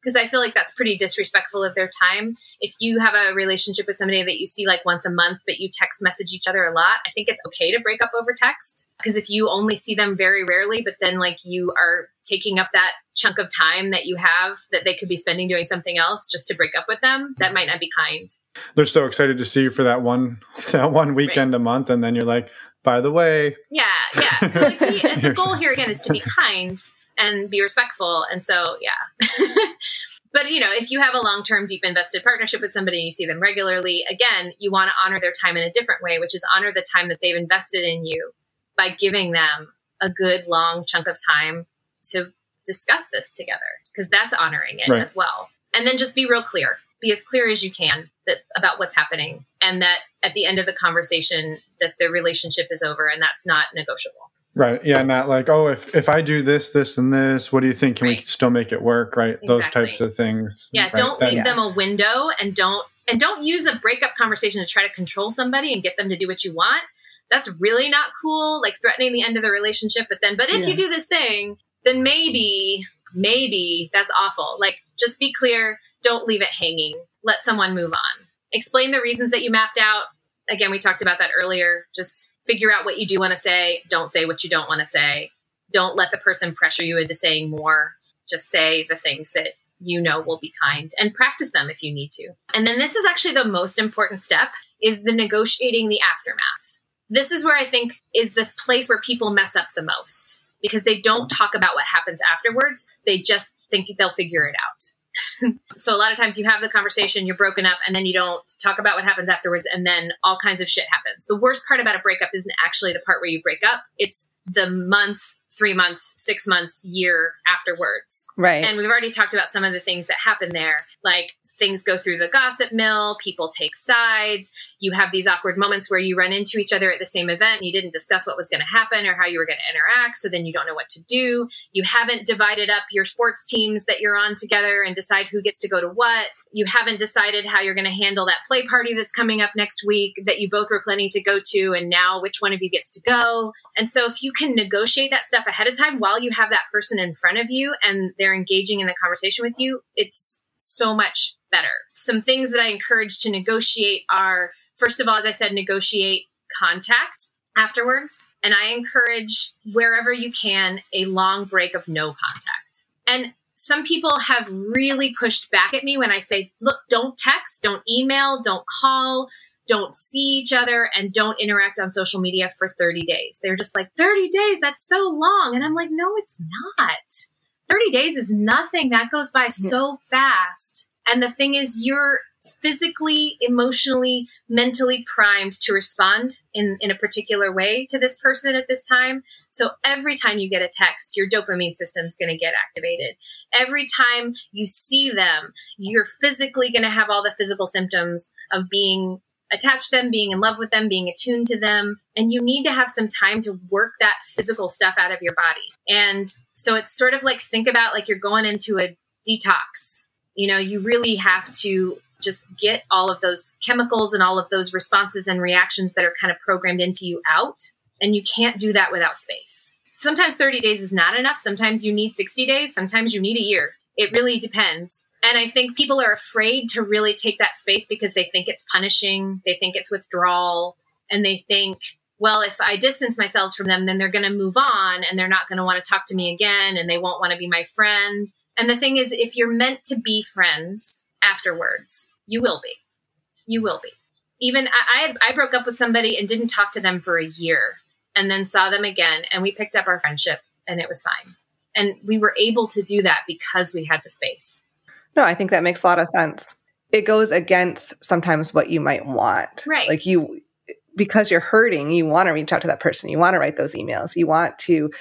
because I feel like that's pretty disrespectful of their time. If you have a relationship with somebody that you see like once a month, but you text message each other a lot, I think it's okay to break up over text. Because if you only see them very rarely, but then like you are taking up that chunk of time that you have that they could be spending doing something else just to break up with them, that might not be kind. They're so excited to see you for that one that one weekend a month, and then you're like, "By the way, Yeah, yeah. So like the, the goal here again is to be kind and be respectful. And so, yeah. but you know, if you have a long-term, deep invested partnership with somebody and you see them regularly, again, you want to honor their time in a different way, which is honor the time that they've invested in you by giving them a good long chunk of time to discuss this together because that's honoring it Right. as well. And then just be real clear. Be as clear as you can that about what's happening and that at the end of the conversation that the relationship is over and that's not negotiable. Right? Yeah, not like, oh, if if I do this, this, and this, what do you think? Can we still make it work? Right? Those types of things. Yeah, right? don't That- leave Yeah. them a window and don't and don't use a breakup conversation to try to control somebody and get them to do what you want. That's really not cool, like threatening the end of the relationship, but then but if Yeah. you do this thing, then maybe maybe that's awful. Like just be clear, don't leave it hanging. Let someone move on. Explain the reasons that you mapped out. Again, we talked about that earlier. Just figure out what you do want to say, don't say what you don't want to say. Don't let the person pressure you into saying more. Just say the things that you know will be kind and practice them if you need to. And then this is actually the most important step is the negotiating the aftermath. This is where I think is the place where people mess up the most because they don't talk about what happens afterwards. They just think they'll figure it out. So a lot of times you have the conversation, you're broken up, and then you don't talk about what happens afterwards, and then all kinds of shit happens. The worst part about a breakup isn't actually the part where you break up; it's the month, three months, six months, year afterwards. Right. And we've already talked about some of the things that happen there, like things go through the gossip mill, people take sides. You have these awkward moments where you run into each other at the same event and you didn't discuss what was going to happen or how you were going to interact. So then you don't know what to do. You haven't divided up your sports teams that you're on together and decide who gets to go to what. You haven't decided how you're going to handle that play party that's coming up next week that you both were planning to go to. And now which one of you gets to go. And so if you can negotiate that stuff ahead of time while you have that person in front of you and they're engaging in the conversation with you, it's so much better. Some things that I encourage to negotiate are first of all, as I said, negotiate contact afterwards. And I encourage wherever you can a long break of no contact. And some people have really pushed back at me when I say, look, don't text, don't email, don't call, don't see each other, and don't interact on social media for 30 days. They're just like, 30 days, that's so long. And I'm like, no, it's not. 30 days is nothing. That goes by so fast. And the thing is, you're physically, emotionally, mentally primed to respond in, in a particular way to this person at this time. So every time you get a text, your dopamine system's going to get activated. Every time you see them, you're physically going to have all the physical symptoms of being attached to them, being in love with them, being attuned to them. And you need to have some time to work that physical stuff out of your body. And so it's sort of like think about like you're going into a detox. You know, you really have to just get all of those chemicals and all of those responses and reactions that are kind of programmed into you out. And you can't do that without space. Sometimes 30 days is not enough. Sometimes you need 60 days. Sometimes you need a year. It really depends. And I think people are afraid to really take that space because they think it's punishing, they think it's withdrawal, and they think, well, if I distance myself from them, then they're going to move on and they're not going to want to talk to me again and they won't want to be my friend. And the thing is, if you're meant to be friends afterwards, you will be. You will be. Even I, I, I broke up with somebody and didn't talk to them for a year and then saw them again and we picked up our friendship and it was fine. And we were able to do that because we had the space. No, I think that makes a lot of sense. It goes against sometimes what you might want. Right. Like you, because you're hurting, you want to reach out to that person. You want to write those emails. You want to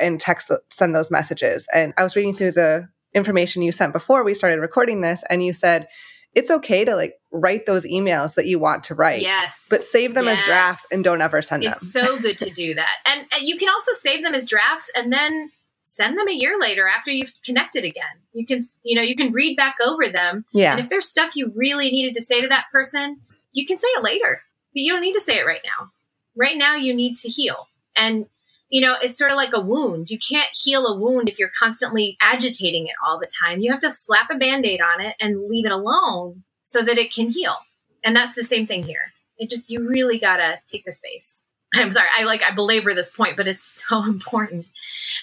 and text, send those messages. And I was reading through the information you sent before we started recording this, and you said it's okay to like write those emails that you want to write. Yes. But save them yes. as drafts and don't ever send it's them. It's so good to do that. And, and you can also save them as drafts and then send them a year later after you've connected again. You can, you know, you can read back over them. Yeah. And if there's stuff you really needed to say to that person, you can say it later, but you don't need to say it right now. Right now, you need to heal. And, you know, it's sort of like a wound. You can't heal a wound if you're constantly agitating it all the time. You have to slap a band aid on it and leave it alone so that it can heal. And that's the same thing here. It just, you really got to take the space. I'm sorry, I like I belabor this point, but it's so important.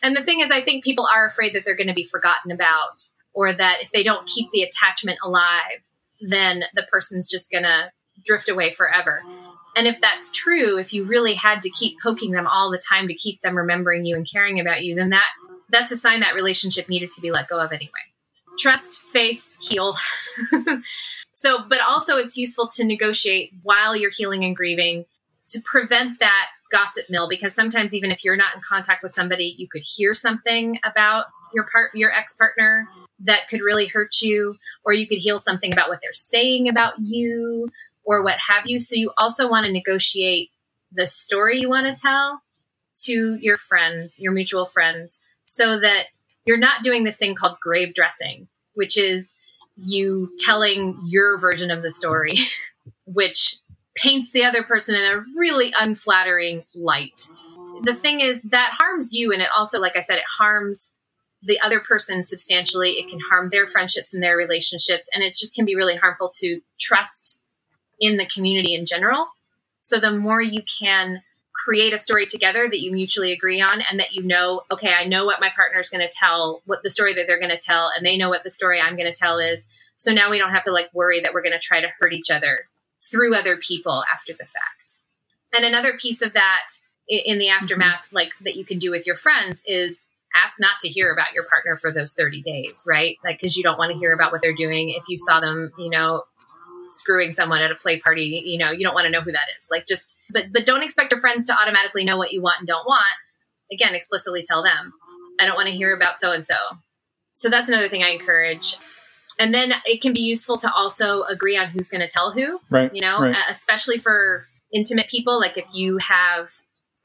And the thing is, I think people are afraid that they're going to be forgotten about, or that if they don't keep the attachment alive, then the person's just going to drift away forever. And if that's true, if you really had to keep poking them all the time to keep them remembering you and caring about you, then that that's a sign that relationship needed to be let go of anyway. Trust, faith, heal. so, but also it's useful to negotiate while you're healing and grieving to prevent that gossip mill because sometimes even if you're not in contact with somebody you could hear something about your part your ex-partner that could really hurt you or you could heal something about what they're saying about you or what have you. So you also want to negotiate the story you want to tell to your friends your mutual friends so that you're not doing this thing called grave dressing which is you telling your version of the story which paints the other person in a really unflattering light. The thing is, that harms you. And it also, like I said, it harms the other person substantially. It can harm their friendships and their relationships. And it just can be really harmful to trust in the community in general. So the more you can create a story together that you mutually agree on and that you know, okay, I know what my partner is going to tell, what the story that they're going to tell, and they know what the story I'm going to tell is. So now we don't have to like worry that we're going to try to hurt each other through other people after the fact. And another piece of that in the aftermath, mm-hmm. like that you can do with your friends, is ask not to hear about your partner for those 30 days, right? Like, because you don't want to hear about what they're doing. If you saw them, you know, screwing someone at a play party, you know, you don't want to know who that is. Like, just, but, but don't expect your friends to automatically know what you want and don't want. Again, explicitly tell them, I don't want to hear about so and so. So that's another thing I encourage. And then it can be useful to also agree on who's going to tell who, right? You know, right. especially for intimate people. Like if you have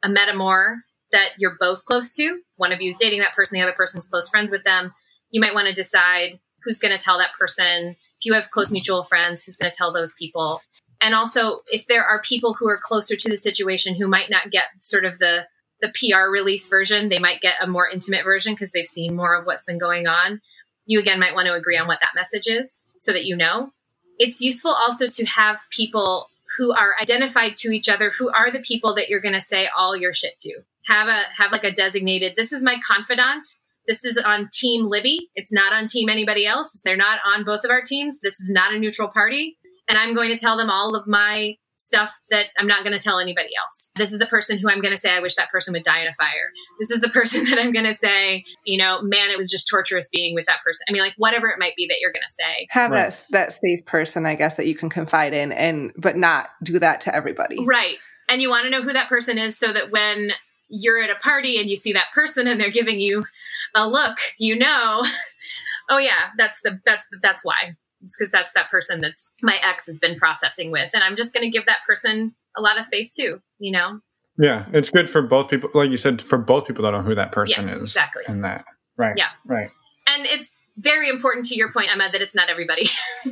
a metamor that you're both close to, one of you is dating that person, the other person's close friends with them, you might want to decide who's going to tell that person. If you have close mutual friends, who's going to tell those people? And also, if there are people who are closer to the situation who might not get sort of the the PR release version, they might get a more intimate version because they've seen more of what's been going on. You again might want to agree on what that message is so that you know. It's useful also to have people who are identified to each other who are the people that you're going to say all your shit to. Have a have like a designated this is my confidant. This is on team libby. It's not on team anybody else. They're not on both of our teams. This is not a neutral party. And i'm going to tell them all of my stuff that i'm not going to tell anybody else. This is the person who i'm going to say i wish that person would die in a fire. This is the person that i'm going to say you know man it was just torturous being with that person. I mean like whatever it might be that you're going to say. Have right. that that safe person i guess that you can confide in and but not do that to everybody. Right. And you want to know who that person is so that when you're at a party and you see that person and they're giving you a look, you know, oh yeah, that's the that's the, that's why. It's because that's that person that's my ex has been processing with, and I'm just going to give that person a lot of space too. You know. Yeah, it's good for both people. Like you said, for both people that know who that person yes, is. Exactly. And that. Right. Yeah. Right. And it's very important to your point, Emma, that it's not everybody.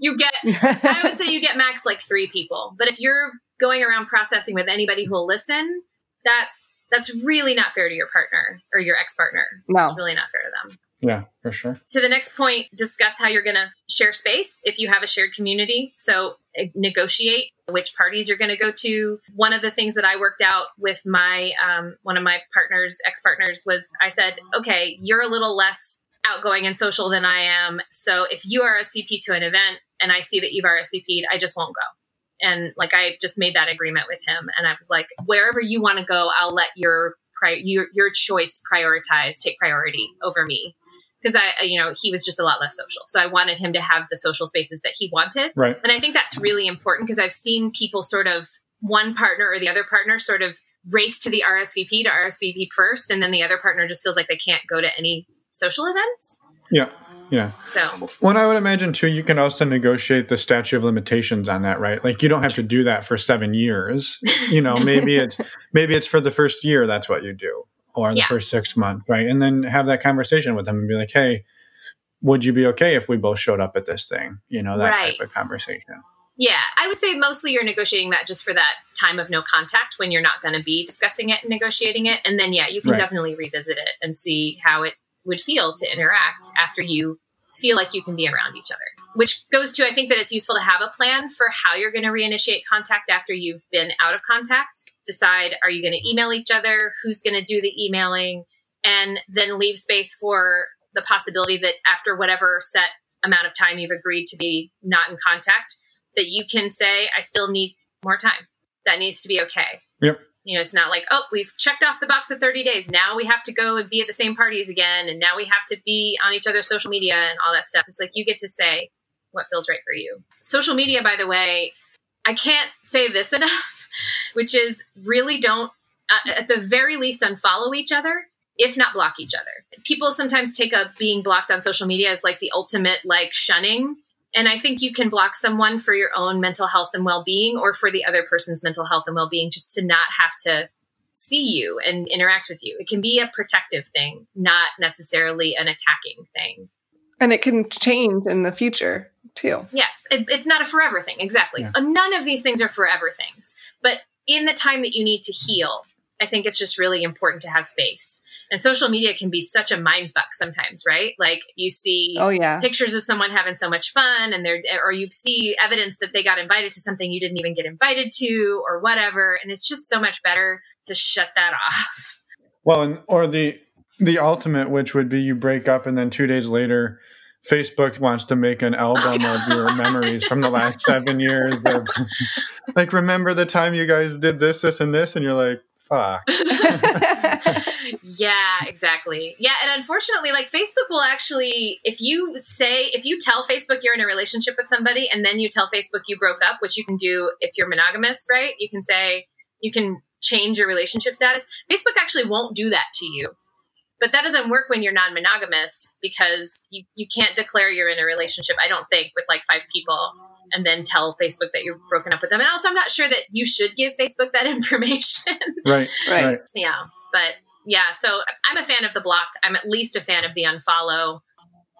you get, I would say you get max like three people. But if you're going around processing with anybody who will listen, that's that's really not fair to your partner or your ex partner. No. It's really not fair to them. Yeah, for sure. To the next point, discuss how you're going to share space if you have a shared community. So uh, negotiate which parties you're going to go to. One of the things that I worked out with my um, one of my partners, ex partners, was I said, okay, you're a little less outgoing and social than I am. So if you are RSVP to an event and I see that you've RSVP'd, I just won't go and like I just made that agreement with him, and I was like, wherever you want to go, I'll let your your your choice prioritize, take priority over me, because I, you know, he was just a lot less social. So I wanted him to have the social spaces that he wanted, right? And I think that's really important because I've seen people sort of one partner or the other partner sort of race to the RSVP to RSVP first, and then the other partner just feels like they can't go to any social events. Yeah. Yeah. So, well, I would imagine too, you can also negotiate the statute of limitations on that, right? Like you don't have yes. to do that for seven years. You know, maybe it's maybe it's for the first year. That's what you do, or the yeah. first six months, right? And then have that conversation with them and be like, hey, would you be okay if we both showed up at this thing? You know, that right. type of conversation. Yeah, I would say mostly you're negotiating that just for that time of no contact when you're not going to be discussing it and negotiating it. And then, yeah, you can right. definitely revisit it and see how it would feel to interact after you feel like you can be around each other. Which goes to, I think that it's useful to have a plan for how you're going to reinitiate contact after you've been out of contact. Decide, are you going to email each other? Who's going to do the emailing? And then leave space for the possibility that after whatever set amount of time you've agreed to be not in contact, that you can say, I still need more time. That needs to be okay. Yep. You know, it's not like, oh, we've checked off the box of 30 days. Now we have to go and be at the same parties again. And now we have to be on each other's social media and all that stuff. It's like you get to say what feels right for you. Social media, by the way, I can't say this enough, which is really don't, uh, at the very least, unfollow each other if not block each other. People sometimes take up being blocked on social media as like the ultimate like shunning and I think you can block someone for your own mental health and well being or for the other person's mental health and well being just to not have to see you and interact with you. It can be a protective thing, not necessarily an attacking thing. And it can change in the future too. Yes, it, it's not a forever thing. Exactly. Yeah. Uh, none of these things are forever things. But in the time that you need to heal, I think it's just really important to have space. And social media can be such a mind fuck sometimes, right? Like you see Oh yeah. pictures of someone having so much fun and they're or you see evidence that they got invited to something you didn't even get invited to or whatever and it's just so much better to shut that off Well, and, or the the ultimate, which would be you break up and then two days later, Facebook wants to make an album Oh, of your memories from the last seven years. Of, like, remember the time you guys did this, this, and this, and you're like, fuck. yeah exactly yeah and unfortunately like facebook will actually if you say if you tell facebook you're in a relationship with somebody and then you tell facebook you broke up which you can do if you're monogamous right you can say you can change your relationship status facebook actually won't do that to you but that doesn't work when you're non-monogamous because you, you can't declare you're in a relationship i don't think with like five people and then tell facebook that you're broken up with them and also i'm not sure that you should give facebook that information Right, Right. right. yeah but yeah so i'm a fan of the block i'm at least a fan of the unfollow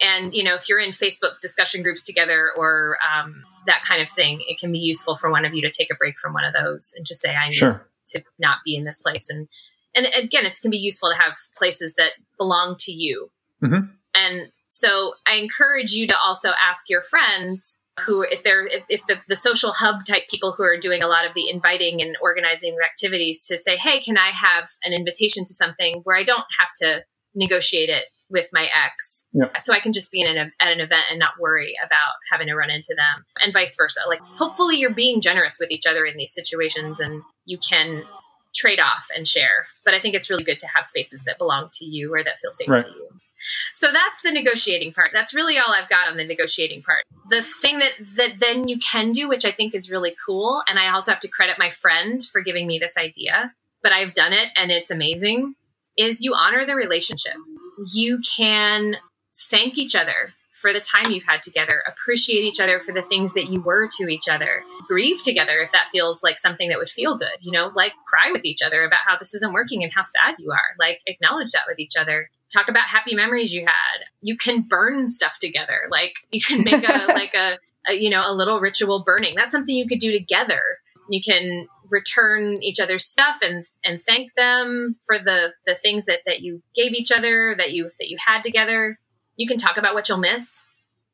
and you know if you're in facebook discussion groups together or um, that kind of thing it can be useful for one of you to take a break from one of those and just say i need Sure. to not be in this place and and again it can be useful to have places that belong to you Mhm. and so i encourage you to also ask your friends who if they're if, if the, the social hub type people who are doing a lot of the inviting and organizing activities to say hey can i have an invitation to something where i don't have to negotiate it with my ex Yeah. so i can just be in an, at an event and not worry about having to run into them and vice versa like hopefully you're being generous with each other in these situations and you can trade off and share. But i think it's really good to have spaces that belong to you or that feel safe Right. to you. So that's the negotiating part. That's really all i've got on the negotiating part. The thing that that then you can do which i think is really cool and i also have to credit my friend for giving me this idea but i've done it and it's amazing is you honor the relationship. You can thank each other for the time you've had together appreciate each other for the things that you were to each other. Grieve together if that feels like something that would feel good you know like cry with each other about how this isn't working and how sad you are. Like acknowledge that with each other. Talk about happy memories you had. You can burn stuff together. Like you can make a like a, a you know a little ritual burning. That's something you could do together. You can return each other's stuff and and thank them for the the things that that you gave each other that you that you had together you can talk about what you'll miss.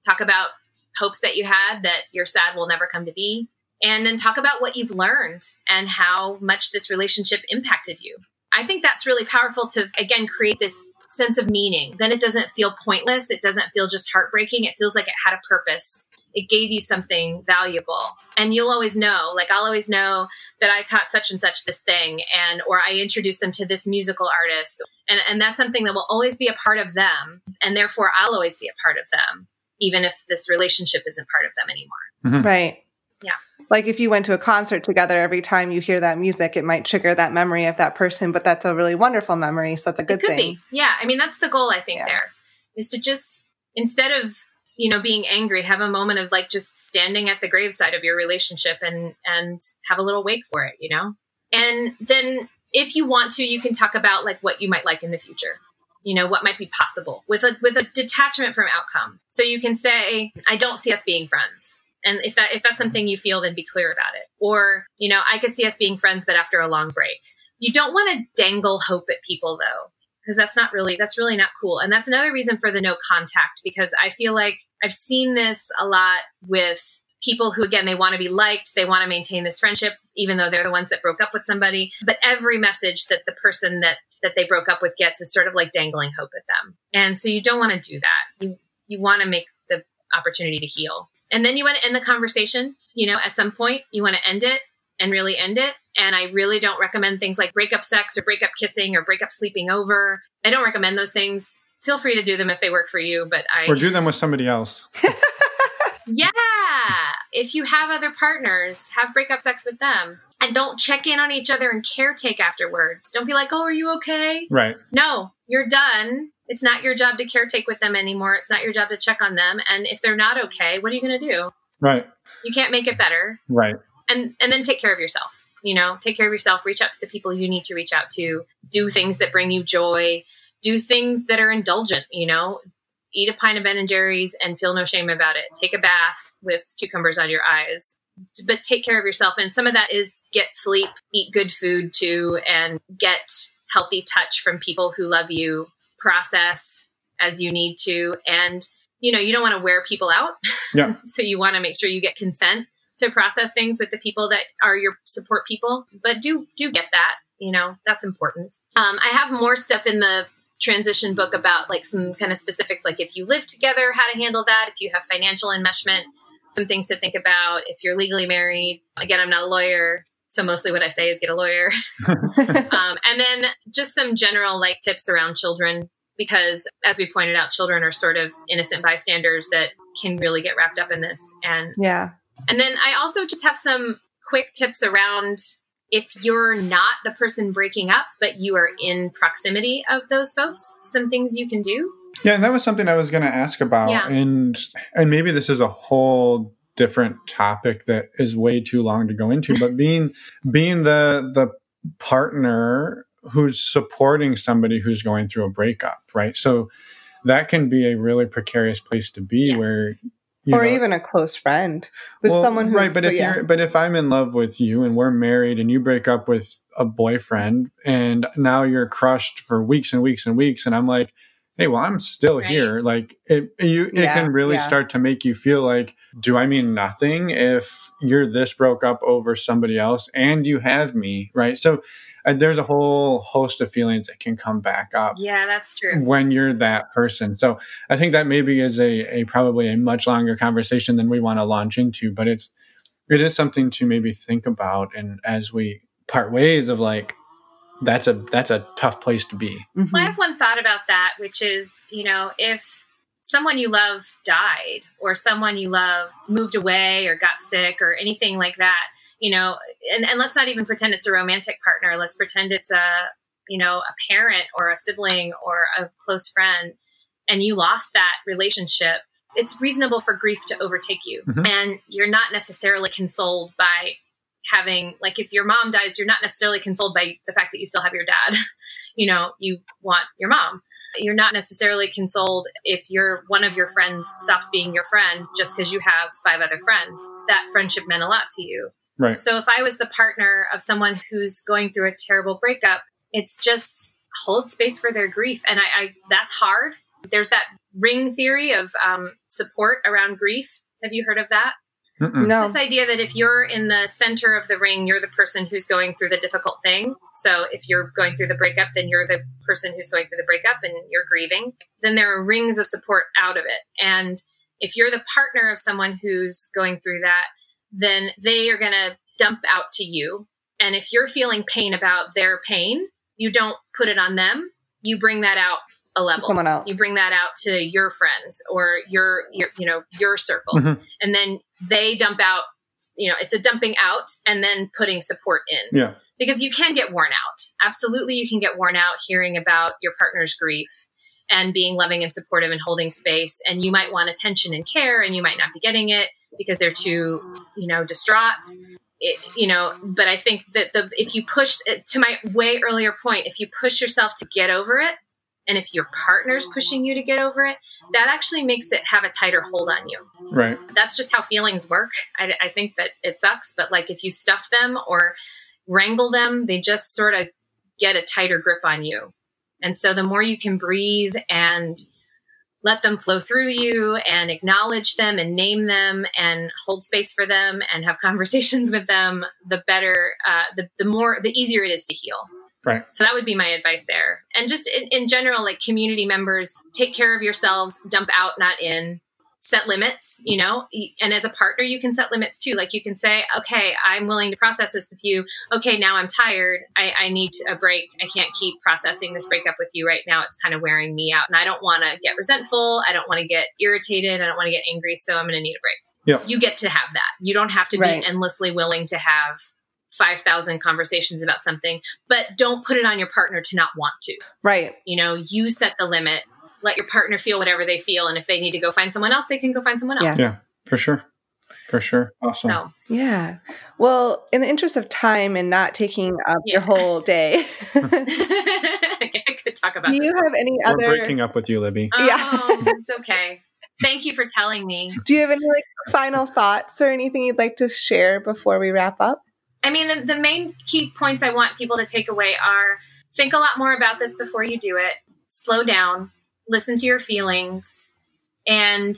Talk about hopes that you had that you're sad will never come to be. And then talk about what you've learned and how much this relationship impacted you. I think that's really powerful to again create this sense of meaning. Then it doesn't feel pointless. It doesn't feel just heartbreaking. It feels like it had a purpose it gave you something valuable and you'll always know like i'll always know that i taught such and such this thing and or i introduced them to this musical artist and and that's something that will always be a part of them and therefore i'll always be a part of them even if this relationship isn't part of them anymore mm-hmm. Right. Yeah. Like if you went to a concert together, every time you hear that music, it might trigger that memory of that person, but that's a really wonderful memory. So that's a good it could thing. be yeah i mean that's the goal i think Yeah. there is to just instead of you know being angry have a moment of like just standing at the graveside of your relationship and and have a little wake for it you know? And then if you want to you can talk about like what you might like in the future you know what might be possible with a with a detachment from outcome. So you can say i don't see us being friends. And if that if that's something you feel then be clear about it. Or you know i could see us being friends but after a long break. You don't want to dangle hope at people though because that's not really that's really not cool. And that's another reason for the no contact because i feel like i've seen this a lot with people who again they want to be liked they want to maintain this friendship even though they're the ones that broke up with somebody. But every message that the person that that they broke up with gets is sort of like dangling hope at them. And so you don't want to do that. You you want to make the opportunity to heal. And then you want to end the conversation you know at some point you want to end it and really end it and i really don't recommend things like breakup sex or breakup kissing or breakup sleeping over i don't recommend those things feel free to do them if they work for you but i Or do them with somebody else. yeah. If you have other partners, have breakup sex with them. And don't check in on each other and caretake afterwards. Don't be like, oh, are you okay? Right. No, you're done. It's not your job to caretake with them anymore. It's not your job to check on them. And if they're not okay, what are you going to do? Right. You can't make it better. Right. And and then take care of yourself. You know, take care of yourself. Reach out to the people you need to reach out to. Do things that bring you joy. Do things that are indulgent. You know, eat a pint of Ben and Jerry's and feel no shame about it. Take a bath with cucumbers on your eyes. But take care of yourself. And some of that is get sleep, eat good food too, and get healthy touch from people who love you, process as you need to, and you know, you don't want to wear people out. Yeah. so you want to make sure you get consent to process things with the people that are your support people. But do do get that. You know, that's important. Um, I have more stuff in the transition book about like some kind of specifics, like if you live together, how to handle that. If you have financial enmeshment, some things to think about. If you're legally married, again, I'm not a lawyer. So mostly what I say is get a lawyer. um, and then just some general like tips around children because as we pointed out children are sort of innocent bystanders that can really get wrapped up in this and yeah and then i also just have some quick tips around if you're not the person breaking up but you are in proximity of those folks some things you can do yeah and that was something i was going to ask about Yeah. and and maybe this is a whole different topic that is way too long to go into but being being the the partner who's supporting somebody who's going through a breakup right so that can be a really precarious place to be Yes. where or know, even a close friend with well, someone who's right but if yeah. you're but if i'm in love with you and we're married and you break up with a boyfriend and now you're crushed for weeks and weeks and weeks and i'm like hey well i'm still Right. here like it you it Yeah, can really yeah. start to make you feel like do i mean nothing if you're this broke up over somebody else and you have me right so uh, there's a whole host of feelings that can come back up yeah that's true when you're that person. So I think that maybe is a, a probably a much longer conversation than we want to launch into, but it's it is something to maybe think about and as we part ways of like that's a that's a tough place to be. Mhm. Well, I have one thought about that, which is, you know, if someone you love died or someone you love moved away or got sick or anything like that, you know, and, and let's not even pretend it's a romantic partner. Let's pretend it's a, you know, a parent or a sibling or a close friend and you lost that relationship. It's reasonable for grief to overtake you. Mhm. And you're not necessarily consoled by having, like, if your mom dies, you're not necessarily consoled by the fact that you still have your dad. you know, you want your mom. You're not necessarily consoled if your one of your friends stops being your friend just because you have five other friends. That friendship meant a lot to you. Right. So if I was the partner of someone who's going through a terrible breakup, it's just hold space for their grief, and I, I that's hard. There's that ring theory of um, support around grief. Have you heard of that? Mm-mm. no This idea that if you're in the center of the ring, you're the person who's going through the difficult thing. So if you're going through the breakup, then you're the person who's going through the breakup and you're grieving. Then there are rings of support out of it. And if you're the partner of someone who's going through that, then they are going to dump out to you. And if you're feeling pain about their pain, you don't put it on them. You bring that out a level someone else you bring that out to your friends or your your you know your circle Mhm. and then they dump out you know it's a dumping out and then putting support in. Yeah. because you can get worn out. Absolutely you can get worn out hearing about your partner's grief and being loving and supportive and holding space. And you might want attention and care and you might not be getting it because they're too you know distraught. It, you know but i think that the if you push to my way earlier point if you push yourself to get over it and if your partner's pushing you to get over it that actually makes it have a tighter hold on you Right. that's just how feelings work. I, I think that it sucks, but like if you stuff them or wrangle them, they just sort of get a tighter grip on you. And so the more you can breathe and let them flow through you and acknowledge them and name them and hold space for them and have conversations with them, the better, uh, the, the more, the easier it is to heal. Right. So that would be my advice there. And just in, in general, like community members, take care of yourselves, dump out, not in set limits, you know, and as a partner, you can set limits too. Like you can say, okay, I'm willing to process this with you. Okay, now I'm tired. I, I need a break. I can't keep processing this breakup with you right now. It's kind of wearing me out. And I don't want to get resentful. I don't want to get irritated. I don't want to get angry. So I'm going to need a break. Yep. You get to have that. You don't have to Right. be endlessly willing to have 5,000 conversations about something, but don't put it on your partner to not want to. right You know, you set the limit. Let your partner feel whatever they feel. And if they need to go find someone else, they can go find someone else. Yes. Yeah. For sure. For sure. Awesome. So, yeah well in the interest of time and not taking up your whole day I could talk about do this. you have any We're other breaking up with you, Libby. Oh, Yeah. it's okay. Thank you for telling me. do you have any like final thoughts or anything you'd like to share before we wrap up I mean, the, the main key points I want people to take away are think a lot more about this before you do it. Slow down, listen to your feelings, and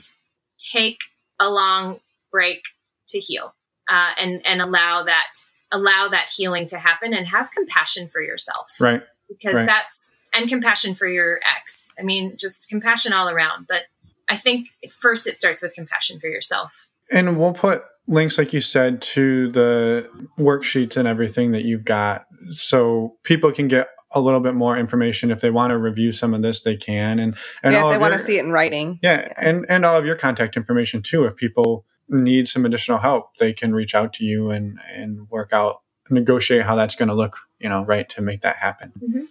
take a long break to heal, uh, and and allow that allow that healing to happen, and have compassion for yourself, Right. because Right. that's and compassion for your ex. I mean, just compassion all around. But I think first it starts with compassion for yourself. And we'll put links, like you said, to the worksheets and everything that you've got so people can get a little bit more information. If they want to review some of this, they can. And, and yeah, all if they of want to see it in writing. Yeah, and and all of your contact information too. If people need some additional help, they can reach out to you and and work out, negotiate how that's going to look. You know, right to make that happen. Mhm.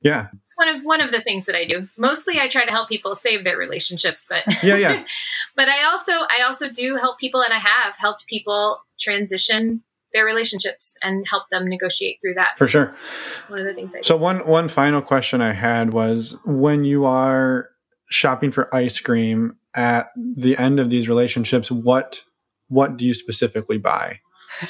Yeah, It's one of one of the things that I do. Mostly, I try to help people save their relationships, but yeah, yeah. but I also I also do help people, and I have helped people transition their relationships and help them negotiate through that. for sure. One of the things I do. So one one final question I had was when you are shopping for ice cream at the end of these relationships, what what do you specifically buy?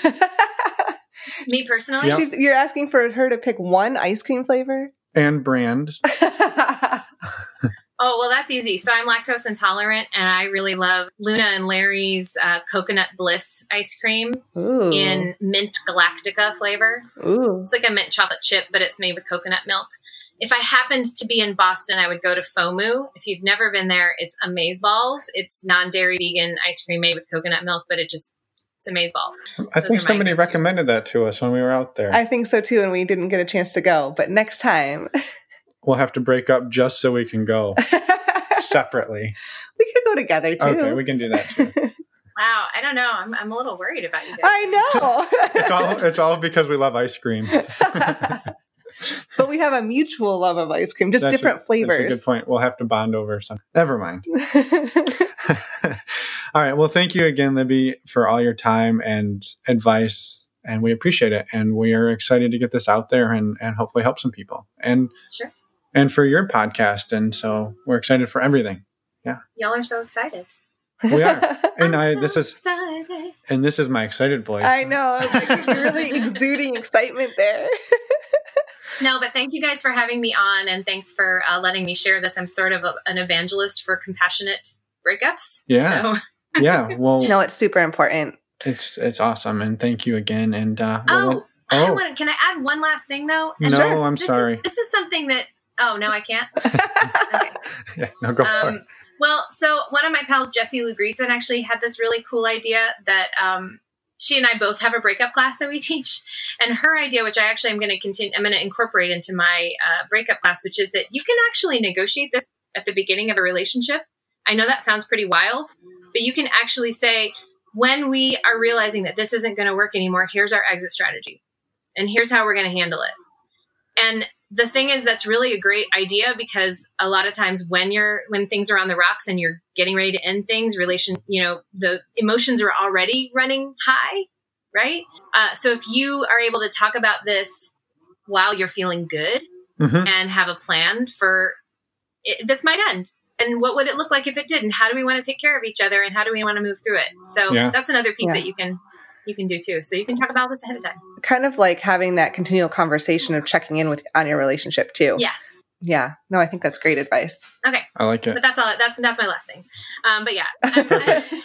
Me personally, Yep. She's, you're asking for her to pick one ice cream flavor? And brand. oh well, that's easy. So I'm lactose intolerant, and I really love Luna and Larry's uh, coconut bliss ice cream Ooh. in mint galactica flavor. Ooh. It's like a mint chocolate chip, but it's made with coconut milk. If I happened to be in Boston, I would go to FOMU. If you've never been there, it's Amazeballs. It's non-dairy vegan ice cream made with coconut milk, but it just it's Amazeballs. I Those think somebody recommended that to us when we were out there. I think so too, and we didn't get a chance to go. But next time, we'll have to break up just so we can go separately. we separately. could go together too. Okay, we can do that too. Wow, I don't know. I'm, I'm a little worried about you guys. I It's all know. it's all because we love ice cream. but we have a mutual love of ice cream, just That's a- different That's a flavors. good point. We'll have to bond over something. Never mind. all right. Well, thank you again, Libby, for all your time and advice. And we appreciate it. And we are excited to get this out there and, and hopefully help some people. And Sure. And for your podcast. And so we're excited for everything. Yeah. Y'all are so excited. We are. And I'm I so this is excited. and this is my excited voice. I know. I was like, you're really exuding excitement there. No, but thank you guys for having me on, and thanks for uh, letting me share this. I'm sort of a, an evangelist for compassionate breakups. Yeah. So, Yeah. Well no, it's super important. it's it's awesome. And thank you again. And uh well, oh, we'll- I oh. want. Can I add one last thing though? No, Sure. I'm this sorry. Is, this is something that. Oh no, I can't. Okay. yeah, no, go for it. Um, well, so one of my pals, Jessie Lou Greason, actually had this really cool idea that um, she and I both have a breakup class that we teach, and her idea, which I actually am going to continue, I'm going to incorporate into my uh, breakup class, which is that you can actually negotiate this at the beginning of a relationship. I know that sounds pretty wild, but you can actually say when we are realizing that this isn't going to work anymore, here's our exit strategy, and here's how we're going to handle it. And the thing is that's really a great idea because a lot of times when you're when things are on the rocks and you're getting ready to end things relation you know the emotions are already running high right uh, so if you are able to talk about this while you're feeling good Mhm. and have a plan for it, this might end and what would it look like if it didn't how do we want to take care of each other and how do we want to move through it so Yeah. that's another piece Yeah. that you can you can do too so you can talk about this ahead of time kind of like having that continual conversation of checking in with on your relationship too. yes Yeah. No, I think that's great advice. okay I like it. but that's all that's that's my last thing um but yeah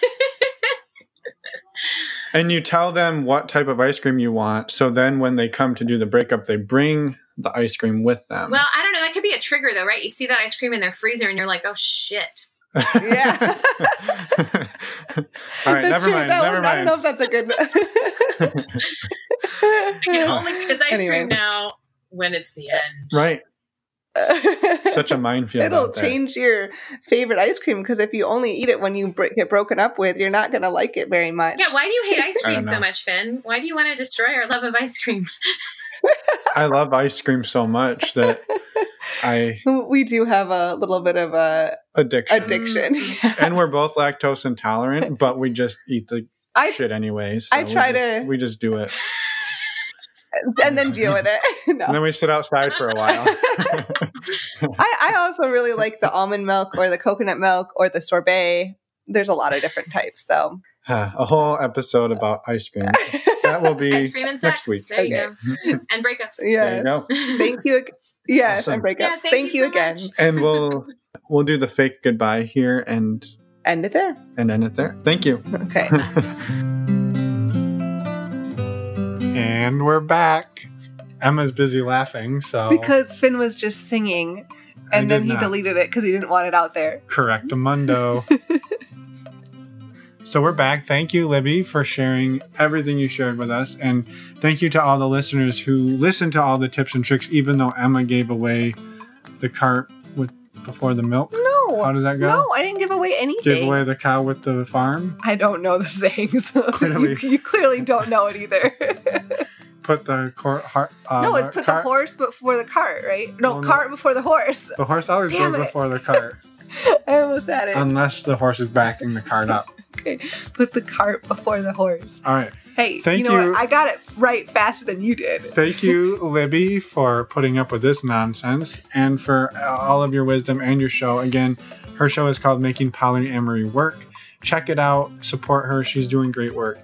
And you tell them what type of ice cream you want. So then when they come to do the breakup, they bring the ice cream with them. well i don't know that could be a trigger though right you see that ice cream in their freezer and you're like oh shit Yeah. All right, That's never true. mind. That never one- I don't know if that's a good. i can only eat this ice Anyways. cream now when it's the end Right. Such a minefield. It'll change your favorite ice cream because if you only eat it when you br- get broken up with, you're not going to like it very much. yeah why do you hate ice cream so much finn why do you want to destroy our love of ice cream I love ice cream so much that I we do have a little bit of a addiction. addiction. Mm. and we're both lactose intolerant, but we just eat the I shit anyways. I we try just- to- We just do it, and then deal with it. No. and then we sit outside for a while. I, I also really like the almond milk or the coconut milk or the sorbet. There's a lot of different types. So a whole episode about ice cream. That will be ice cream and sex next week. there you Okay. go and breakups There yeah. you go. Thank you. Yes, Awesome. and breakups. Yeah, thank, thank you, you so again. much. And we'll we'll do the fake goodbye here and End it there. and end it there. Thank you. Okay. and we're back. Emma's busy laughing, so because Finn was just singing and then he not. deleted it because he didn't want it out there. correct a mundo. So we're back. Thank you, Libby, for sharing everything you shared with us, and thank you to all the listeners who listened to all the tips and tricks, even though Emma gave away the cart with before the milk. No. How does that go? No, I didn't give away anything. Give away the cow with the farm. I don't know the saying, so Clearly. You, you clearly don't know it either. Put the cor- har- uh, no, it's put the cart- horse before the cart, right? No, Well, cart before the horse. The horse always Damn goes it. before the cart, I almost had it. unless the horse is backing the cart up. Okay, put the cart before the horse. All right. Hey, Thank you know you. what? I got it right faster than you did. Thank you, Libby, for putting up with this nonsense and for all of your wisdom and your show. Again, her show is called Making Polyamory Work. Check it out. Support her. She's doing great work.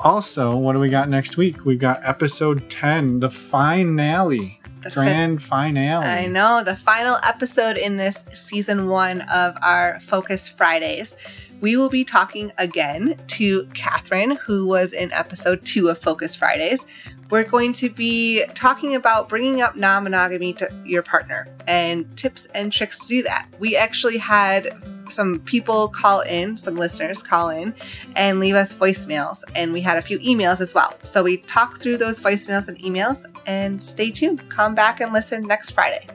Also, what do we got next week? We've got episode 10, the finale, The fin- grand finale. I know the final episode in this season one of our Focus Fridays. We will be talking again to Catherine, who was in episode two of Focus Fridays. We're going to be talking about bringing up non monogamy to your partner and tips and tricks to do that. We actually had some people call in, some listeners call in and leave us voicemails, and we had a few emails as well. So we talked through those voicemails and emails, and stay tuned. Come back and listen next Friday.